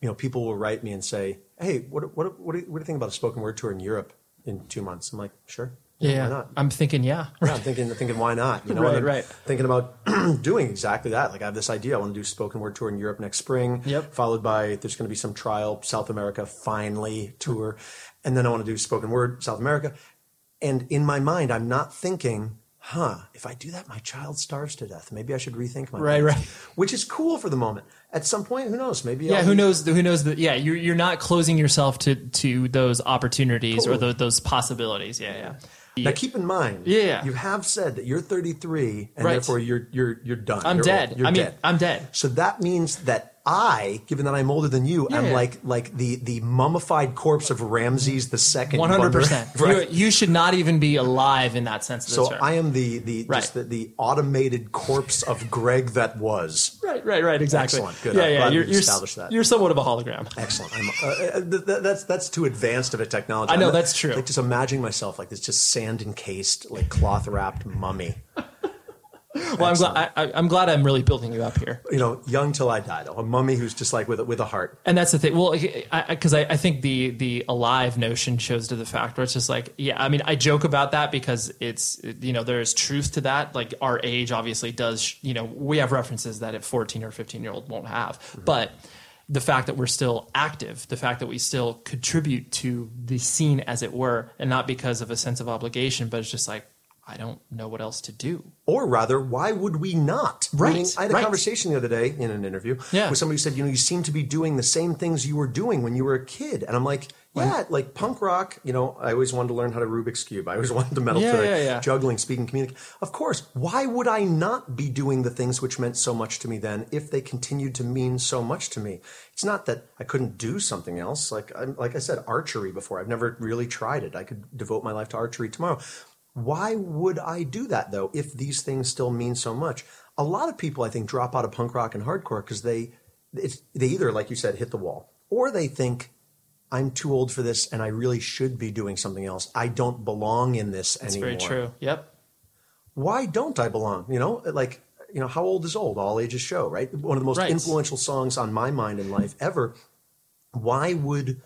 S2: you know, people will write me and say, "Hey, what, what, what, do you, what do you think about a spoken word tour in Europe in two months?" I'm like, "Sure,
S1: Yeah,
S2: why not?"
S1: I'm thinking, yeah,
S2: Yeah, I'm thinking, thinking, why not? You know,
S1: Right,
S2: I'm
S1: right.
S2: Thinking about doing exactly that. Like, I have this idea. I want to do spoken word tour in Europe next spring.
S1: Yep.
S2: Followed by there's going to be some trial South America finally tour, and then I want to do spoken word South America. And in my mind, I'm not thinking, huh? If I do that, my child starves to death. Maybe I should rethink my
S1: Right,
S2: plans."
S1: right.
S2: Which is cool for the moment. At some point, who knows? Maybe
S1: yeah.
S2: I'll
S1: Who
S2: be-
S1: knows? Who knows? That yeah, you're you're not closing yourself to to those opportunities or
S2: Totally.
S1: those, those possibilities. Yeah, yeah.
S2: Now keep in mind,
S1: Yeah.
S2: you have said that you're 33 and
S1: Right.
S2: therefore you're you're you're done.
S1: I'm
S2: You're
S1: dead.
S2: old. You're
S1: I mean,
S2: dead.
S1: I'm dead.
S2: So that means that I, given that I'm older than you,
S1: Yeah,
S2: I'm
S1: yeah.
S2: like like the the mummified corpse of Ramses the second.
S1: One hundred percent. You should not even be alive in that sense of the
S2: So
S1: term.
S2: I am the the
S1: Right.
S2: just the, the automated corpse of Greg that was.
S1: Right, right, right. Exactly.
S2: Excellent. Good.
S1: Yeah,
S2: I'm
S1: yeah. You're, you're,
S2: established that.
S1: you're somewhat of a hologram.
S2: Excellent. I'm, uh, uh, th- th- that's that's too advanced of a technology.
S1: I know,
S2: I'm-
S1: that's true.
S2: Like just imagining myself like this, just sand encased, like cloth wrapped mummy.
S1: Well, I'm glad. I, I, I'm glad I'm really building you up here.
S2: You know, young till I die, though. A mummy who's just like with a, with a heart.
S1: And that's the thing. Well, because I, I, think the the alive notion shows to the fact where it's just like, yeah. I mean, I joke about that because it's you know there is truth to that. Like our age obviously does. You know, we have references that a 14 or 15 year old won't have, mm-hmm. but the fact that we're still active, the fact that we still contribute to the scene as it were, and not because of a sense of obligation, but it's just like I don't know what else to do.
S2: Or rather, why would we not?
S1: Right,
S2: Meaning, I had a
S1: right.
S2: conversation the other day in an interview
S1: Yeah.
S2: with somebody who said, you know, you seem to be doing the same things you were doing when you were a kid. And I'm like, yeah, like punk rock, you know, I always wanted to learn how to Rubik's Cube. I always wanted to metal
S1: Yeah,
S2: to
S1: yeah, yeah.
S2: juggling, speaking, communicating. Of course, why would I not be doing the things which meant so much to me then if they continued to mean so much to me? It's not that I couldn't do something else. Like, I, like I said, archery before. I've never really tried it. I could devote my life to archery tomorrow. Why would I do that though if these things still mean so much? A lot of people I think drop out of punk rock and hardcore because they it's, they either like you said hit the wall or they think I'm too old for this and I really should be doing something else. I don't belong in this
S1: That's
S2: anymore.
S1: That's very true. Yep.
S2: Why don't I belong? You know, like you know, how old is old? All ages show, right? One of the most
S1: Right.
S2: influential songs on my mind in life ever. Why would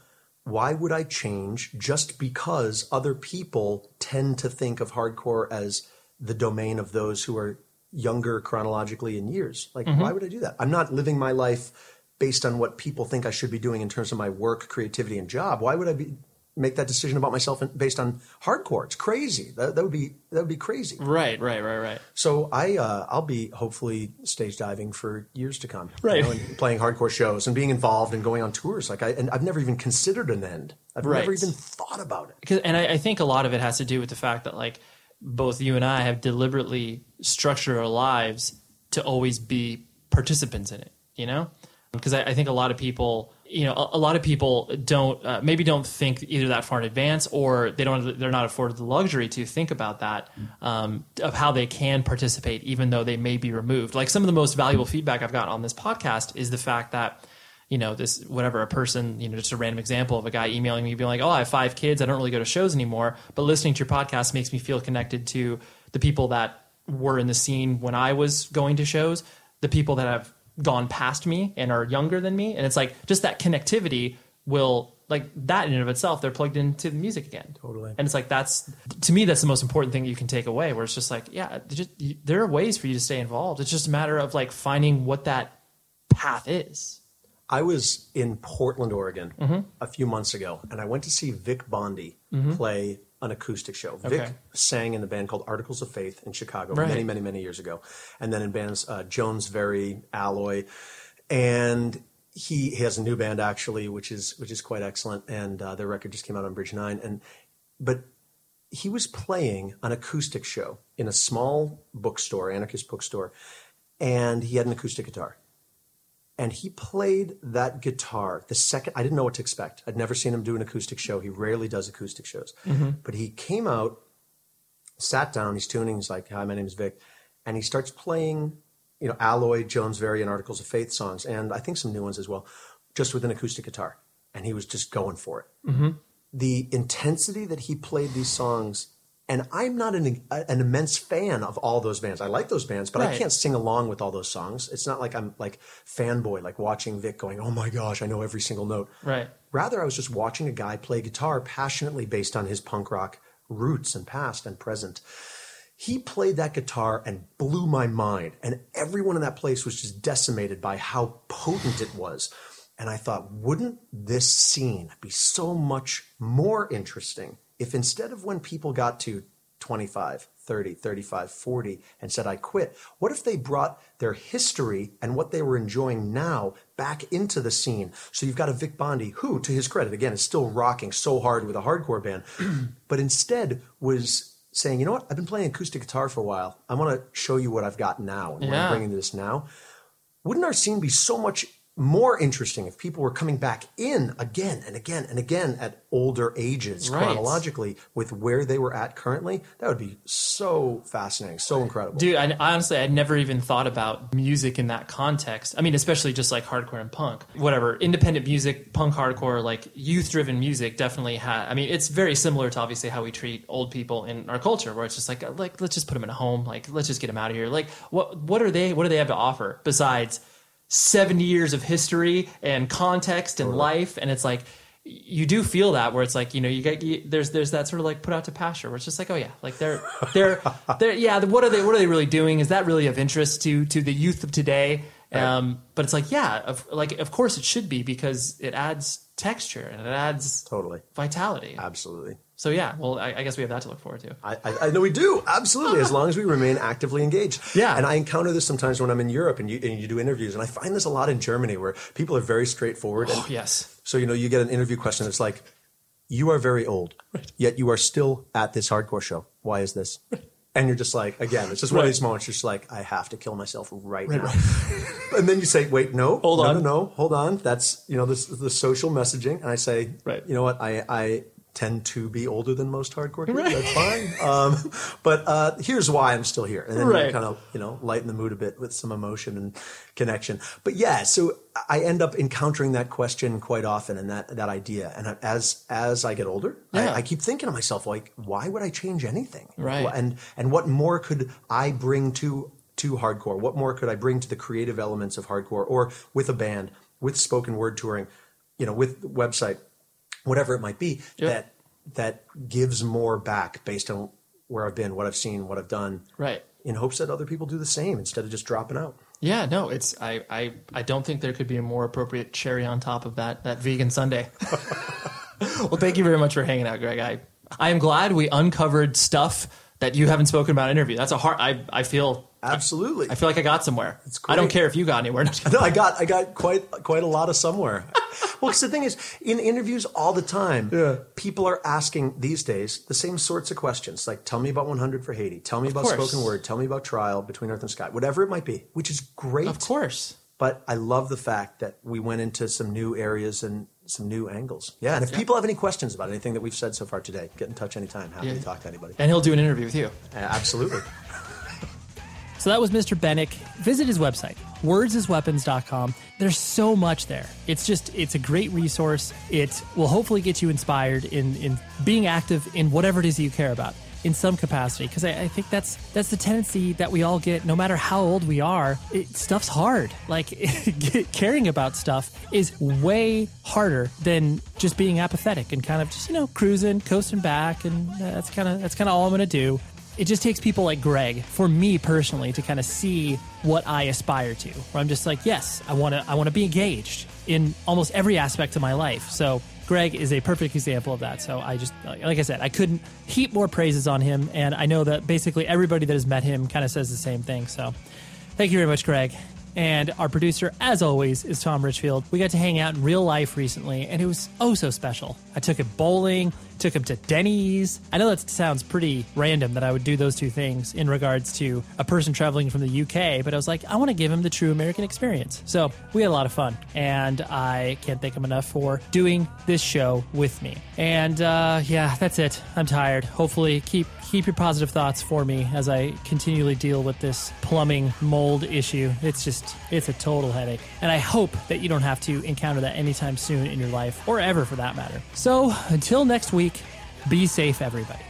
S2: why would I change just because other people tend to think of hardcore as the domain of those who are younger chronologically in years? Like,
S1: Mhm.
S2: why would I do that? I'm not living my life based on what people think I should be doing in terms of my work, creativity, and job. Why would I be make that decision about myself based on hardcore? It's crazy. That, that would be that would be crazy.
S1: Right, right, right, right.
S2: So I uh, I'll be hopefully stage diving for years to come. you
S1: Right.
S2: know, and playing hardcore shows and being involved and going on tours. Like I and I've never even considered an end. I've
S1: Right.
S2: never even thought about it.
S1: and I, I think a lot of it has to do with the fact that like both you and I have deliberately structured our lives to always be participants in it. You know, because I, I think a lot of people, you know, a, a lot of people don't uh, maybe don't think either that far in advance or they don't they're not afforded the luxury to think about that um, of how they can participate even though they may be removed. Like some of the most valuable feedback I've gotten on this podcast is the fact that you know, this whatever a person, you know, just a random example of a guy emailing me being like, "Oh, I have five kids. I don't really go to shows anymore, but listening to your podcast makes me feel connected to the people that were in the scene when I was going to shows, the people that have gone past me and are younger than me, and it's like just that connectivity will like that in and of itself. They're plugged into the music again,
S2: totally,
S1: and it's like that's to me that's the most important thing you can take away. Where it's just like, yeah, just, you, there are ways for you to stay involved. It's just a matter of like finding what that path is.
S2: I was in Portland, Oregon,
S1: Mhm.
S2: a few months ago, and I went to see Vic Bondi
S1: Mhm.
S2: play an acoustic show.
S1: Okay.
S2: Vic sang in the band called Articles of Faith in Chicago
S1: Right.
S2: many, many, many years ago, and then in bands uh, Jones Very, Alloy, and he, he has a new band actually, which is which is quite excellent, and uh, their record just came out on Bridge Nine, and but he was playing an acoustic show in a small bookstore, anarchist bookstore, and he had an acoustic guitar and he played that guitar the second I didn't know what to expect. I'd never seen him do an acoustic show. He rarely does acoustic shows.
S1: Mhm.
S2: But he came out, sat down, he's tuning, he's like, Hi, my name is Vic. And he starts playing, you know, Alloy, Jones Very, and Articles of Faith songs, and I think some new ones as well, just with an acoustic guitar. And he was just going for it.
S1: Mm-hmm.
S2: The intensity that he played these songs, and I'm not an, an immense fan of all those bands. I like those bands, but I can't sing along with all those songs. It's not like I'm like fanboy, like watching Vic going, "Oh my gosh, I know every single note."
S1: Right.
S2: Rather, I was just watching a guy play guitar passionately based on his punk rock roots and past and present. He played that guitar and blew my mind, and everyone in that place was just decimated by how potent it was. And I thought, wouldn't this scene be so much more interesting if instead of when people got to 25, 30, 35, 40 and said, I quit, what if they brought their history and what they were enjoying now back into the scene? So you've got a Vic Bondi who, to his credit, again, is still rocking so hard with a hardcore band, but instead was saying, you know what, I've been playing acoustic guitar for a while. I want to show you what I've got now and what I'm bringing to this now. Wouldn't our scene be so much more interesting if people were coming back in again and again and again at older ages
S1: Right.
S2: chronologically with where they were at currently? That would be so fascinating, so incredible.
S1: Dude, I, I honestly, I'd never even thought about music in that context. I mean, especially just like hardcore and punk, whatever. Independent music, punk, hardcore, like youth-driven music, definitely had. I mean, it's very similar to obviously how we treat old people in our culture, where it's just like, like let's just put them in a home, like let's just get them out of here. Like, what what are they? What do they have to offer besides seventy years of history and context and life? And it's like. You do feel that where it's like you know you get you, there's there's that sort of like put out to pasture where it's just like oh yeah like they're they're they're yeah what are they what are they really doing? Is that really of interest to to the youth of today? Um, but it's like yeah of, like of course it should be because it adds texture and it adds
S2: totally.
S1: vitality.
S2: Absolutely
S1: so yeah well I, I guess we have that to look forward to
S2: I, I, I know we do absolutely as long as we remain actively engaged.
S1: Yeah.
S2: and I encounter this sometimes when I'm in Europe and you and you do interviews, and I find this a lot in Germany where people are very straightforward.
S1: oh
S2: and
S1: yes
S2: So you know, you get an interview question that's like, "You are very old, yet you are still at this hardcore show. Why is this?" And you're just like, again, it's just one of these moments. You're just like, I have to kill myself right,
S1: Right,
S2: now. and then you say, wait, no,
S1: Hold
S2: no,
S1: on.
S2: no, no, hold on. That's you know this the social messaging. And I say,
S1: Right.
S2: you know what, I I tend to be older than most hardcore people.
S1: Right.
S2: That's fine. Um, but uh, here's why I'm still here. And then
S1: Right.
S2: kind of, you know, lighten the mood a bit with some emotion and connection. But yeah, so I end up encountering that question quite often and that, that idea. And as, as I get older,
S1: Yeah.
S2: I, I keep thinking to myself, like, why would I change anything?
S1: Right.
S2: And, and what more could I bring to, to hardcore? What more could I bring to the creative elements of hardcore or with a band, with spoken word touring, you know, with website? Whatever it might be, that that gives more back based on where I've been, what I've seen, what I've done.
S1: Right.
S2: In hopes that other people do the same instead of just dropping out.
S1: Yeah, no, it's I, I I don't think there could be a more appropriate cherry on top of that that vegan sundae. well, thank you very much for hanging out, Greg. I I am glad we uncovered stuff that you haven't spoken about in interview. That's a hard. I I feel
S2: absolutely.
S1: I, feel like I got somewhere. It's great. I don't care if you got anywhere.
S2: no, I got I got quite quite a lot of somewhere. well, because the thing is, in interviews all the time, yeah. people are asking these days the same sorts of questions. Like, tell me about 100 for Haiti. Tell me
S1: Of
S2: about
S1: course.
S2: spoken word. Tell me about trial between Earth and Sky. Whatever it might be, which is great.
S1: Of course.
S2: But I love the fact that we went into some new areas and some new angles. Yeah, and if people have any questions about anything that we've said so far today, get in touch anytime. Happy
S1: Yeah.
S2: to talk to anybody.
S1: And he'll do an interview with you.
S2: Uh, absolutely.
S1: So that was Mr. Bennick. Visit his website, wordsisweapons.com. There's so much there. It's just, it's a great resource. It will hopefully get you inspired in, in being active in whatever it is you care about in some capacity. Because I, I think that's that's the tendency that we all get, no matter how old we are. It, stuff's hard. Like caring about stuff is way harder than just being apathetic and kind of just you know cruising, coasting back, and that's kind of that's kind of all I'm gonna do it just takes people like Greg, for me personally, to kind of see what I aspire to. Where I'm just like, yes, I want to, I want to be engaged in almost every aspect of my life. So Greg is a perfect example of that. So I just, like I said, I couldn't heap more praises on him, and I know that basically everybody that has met him kind of says the same thing. So thank you very much, Greg. And our producer, as always, is Tom Richfield. We got to hang out in real life recently, and it was oh so special. I took him bowling, took him to Denny's. I know that sounds pretty random that I would do those two things in regards to a person traveling from the UK, but I was like, I want to give him the true American experience. So we had a lot of fun, and I can't thank him enough for doing this show with me. And uh, yeah, that's it. I'm tired. Hopefully, keep keep your positive thoughts for me as I continually deal with this plumbing mold issue. It's just, it's a total headache. And I hope that you don't have to encounter that anytime soon in your life, or ever for that matter. So until next week, be safe, everybody.